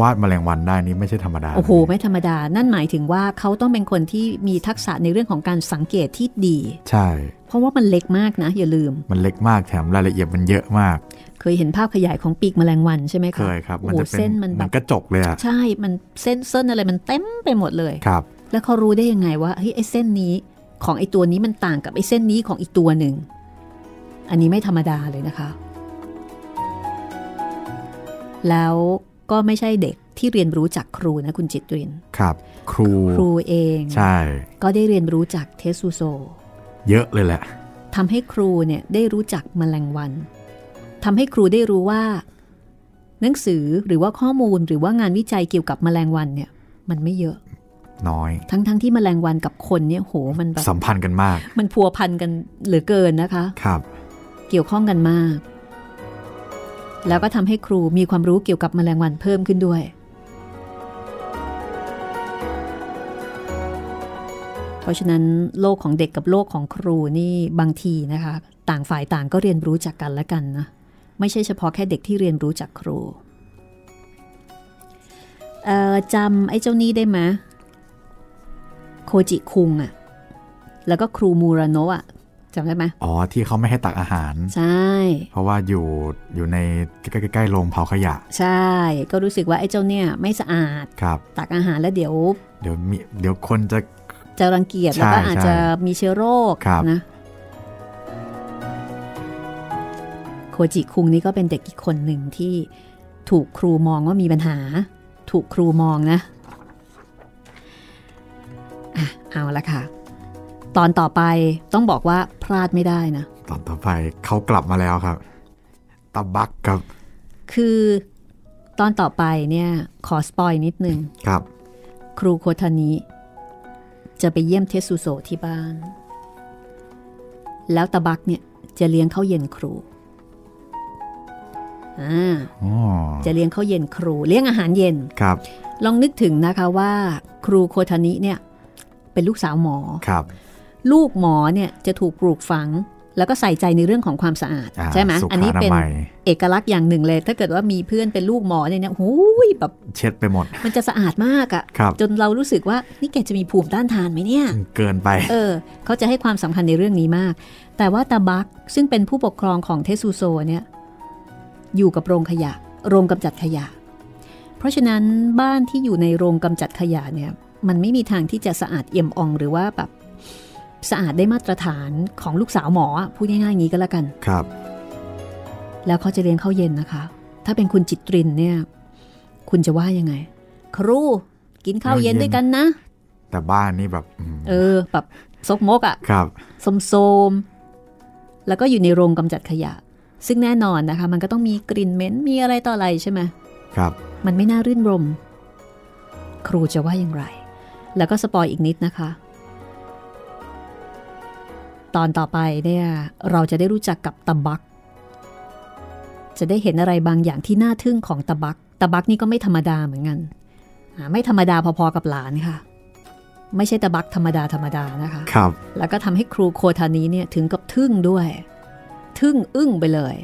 วาดแมลงวันได้นี่ไม่ใช่ธรรมดา
โอ้โห ไม่ธรรมดา นั่นหมายถึงว่าเขาต้องเป็นคนที่มีทักษะในเรื่องของการสังเกตที่ดี
ใช่
เพราะว่ามันเล็กมากนะ อย่าลืม
มันเล็กมากแถมรายละเอียดมันเยอะมาก
เคยเห็นภาพขยายของปีกแมลงวันใช่ไหมคะ
เคยครับ
โอ้
มัน
โห
จะเป็น
เส้นมันแบ
มัน
บ
กระจกเลยอะ
ใช่ มันเส้นเส้นอะไรมันเต็มไปหมดเลย
ครับ
แล้วเขารู้ได้ยังไงว่าเฮ้ยไอ้เส้นนี้ของไอตัวนี้มันต่างกับไอเส้นนี้ของอีกตัวหนึ่ง อันนี้ไม่ธรรมดาเลยนะคะ แล้ว ก็ไม่ใช่เด็กที่เรียนรู้จากครูนะคุณจิตริน
ครับ ครู
ครูเอง
ใช่
ก็ได้เรียนรู้จากเทสุโซ
เยอะเลยแหละ
ทำให้ครูเนี่ยได้รู้จักแมลงวันทำให้ครูได้รู้ว่า หนังสือหรือว่าข้อมูลหรือว่างานวิจัยเกี่ยวกับแมลงวันเนี่ย มันไม่เยอะ
น้อย
ทั้งๆทที่แมลงวันกับคนเนี่ยโหมันแบบ
สัมพันธ์กันมาก
มันพัวพันกันเหลือเกินนะคะ
ครับ
เกี่ยวข้องกันมาก แล้วก็ทำให้ครูมีความรู้เกี่ยวกับแมลงวันเพิ่มขึ้นด้วย เพราะฉะนั้นโลกของเด็กกับโลกของครูนี่บางทีนะคะ ต่างฝ่ายต่างก็เรียนรู้จากกันและกันนะไม่ใช่เฉพาะแค่เด็กที่เรียนรู้จากครูจำไอ้เจ้านี้ได้ไหมโคจิคุงอะแล้วก็ครูมูราโนะอะ จำได้ไหม
อ๋อที่เขาไม่ให้ตักอาหาร
ใช่
เพราะว่าอยู่อยู่ในใกล้ๆโรงเผาขยะ
ใช่ ก็รู้สึกว่าไอ้เจ้าเนี่ยไม่สะอาด
ครับ
ตักอาหารแล้วเดี๋ยว
เดี๋ยวมีเดี๋ยวคนจะ
จะรังเกียจ
ใช่
แล้วก็อาจจะ
ใช่
มีเชื้อโรค
ครับ
นะโคจิคุงนี่ก็เป็นเด็กอีกคนหนึ่งที่ถูกครูมองว่ามีปัญหา ถูกครูมองนะอะเอาละค่ะ ตอนต่อไปต้องบอกว่าพลาดไม่ได้นะ
ตอนต่อไปเขากลับมาแล้วครับตาบักกับ
คือตอนต่อไปเนี่ยขอ spoil นิดนึง
ครับ
ครูโคทานิจะไปเยี่ยมเทสุโซที่บ้าน แล้วตาบักเนี่ยจะเลี้ยงข้าวเย็นครูอ่า
อ๋อ
จะเลี้ยงข้าวเย็นครูเลี้ยงอาหารเย็น
ครับ
ลองนึกถึงนะคะว่า ครูโคทานิเนี่ยเป็นลูกสาวหมอ
ครับ
ลูกหมอเนี่ยจะถูกปลูกฝัง แล้วก็ใส่ใจในเรื่องของความสะอาด
อ่า
ใช่ไหม
สุข
อันนี้เป็น
อนามัย
เอกลักษณ์อย่างหนึ่งเลย ถ้าเกิดว่ามีเพื่อนเป็นลูกหมอเนี่ยเนี่ยหูยแบบ
เช็ดไปหมด
มันจะสะอาดมากอะ
ครับ
จนเรารู้สึกว่านี่แกจะมีภูมิต้านทานไหมเนี่ย
เกินไป
เออเขาจะให้ความสำคัญในเรื่องนี้มาก แต่ว่าตาบักซึ่งเป็นผู้ปกครองของเทซูโซเนี่ยอยู่กับโรงขยะ โรงกำจัดขยะ เพราะฉะนั้นบ้านที่อยู่ในโรงกำจัดขยะเนี่ยมันไม่มีทางที่จะสะอาดเอี่ยมอ่องหรือว่าแบบ สะอาดได้มาตรฐานของลูกสาวหมออะพูดง่ายๆอย่างนี้ก็แล้วกัน
ครับ
แล้วเขาจะเลี้ยงข้าวเย็นนะคะ ถ้าเป็นคุณจิตรินเนี่ย คุณจะว่ายังไง ครูกินข้าวเย็นด้วยกันนะ
แต่บ้านนี่แบบอืม
เออแบบซกมกอะ
ครับ
โสมๆแล้วก็อยู่ในโรงกำจัดขยะ ซึ่งแน่นอนนะคะ มันก็ต้องมีกลิ่นเหม็นมีอะไรต่ออะไรใช่ไหม
ครับ
มันไม่น่ารื่นรม ครูจะว่าอย่างไร แล้วก็สปอยอีกนิดนะคะ ตอนต่อไปเนี่ยเราจะได้รู้จักกับตะบัก จะได้เห็นอะไรบางอย่างที่น่าทึ่งของตาบัก ตาบักนี่ก็ไม่ธรรมดาเหมือนกันอ่าไม่ธรรมดาพอๆกับหลานค่ะ ไม่ใช่ตาบักธรรมดาธรรมดานะคะ
ครับ
แล้วก็ทำให้ครูโคทานี้เนี่ยถึงกับทึ่งด้วย ทึ่งอึ้งไปเลย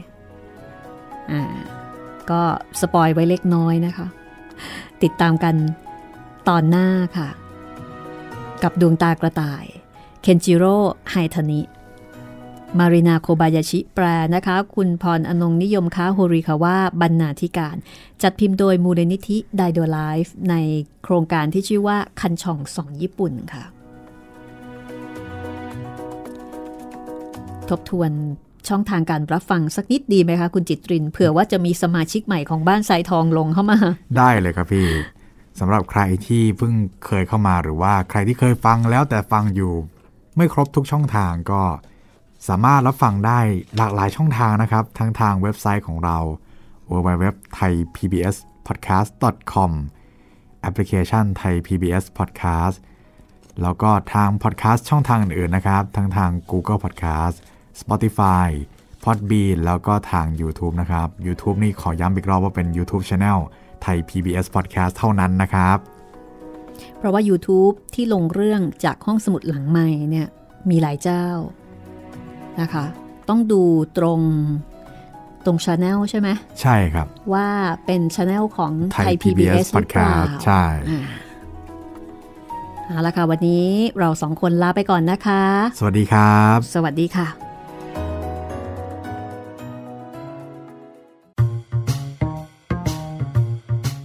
อ่าก็ spoil ไว้เล็กน้อยนะคะ ติดตามกันตอนหน้าค่ะ กับดวงตากระต่าย เคนจิโร่ไฮทานิ มารินาโคบายาชิแปลนะคะ คุณพรอนงนิยมค้าโฮริคาว่าบรรณาธิการ จัดพิมพ์โดยมูลนิธิไดโดไลฟ์ในโครงการที่ชื่อว่าคันช่องสองญี่ปุ่นค่ะ ทบทวนช่องทางการรับฟังสักนิดดีไหมคะคุณจิตริน เผื่อว่าจะมีสมาชิกใหม่ของบ้านสายทองลงเข้ามา
ได้เลยครับพี่สำหรับใครที่เพิ่งเคยเข้ามาหรือว่าใครที่เคยฟังแล้วแต่ฟังอยู่ ไม่ครบทุกช่องทางก็สามารถรับฟังได้หลากหลายช่องทางนะครับ ทั้งทางเว็บไซต์ของเรา www thai pbs podcast com แอปพลิเคชัน Thai PBS Podcast แล้วก็ทาง podcast ช่องทางอื่นๆนะครับ ทั้งทาง Google Podcast Spotify Podbean แล้วก็ทาง YouTube นะครับ YouTube นี่ขอย้ำอีกรอบว่าเป็น YouTube Channel ไทย PBS Podcast เท่านั้นนะครับ
เพราะว่า YouTube ที่ลงเรื่องจากห้องสมุดหลังใหม่เนี่ยมีหลายเจ้านะคะ ต้องดูตรงตรงช anel ใช่ไหม
ใช่ครับ
ว่าเป็นช anel ของ
ไทย
ไทย
PBS
PBS หรือเปล่า
Podcast ใช่
อ่าเอาละค่ะ วันนี้เราสองคนลาไปก่อนนะคะ
สวัสดีครับ
สวัสดีค่ะ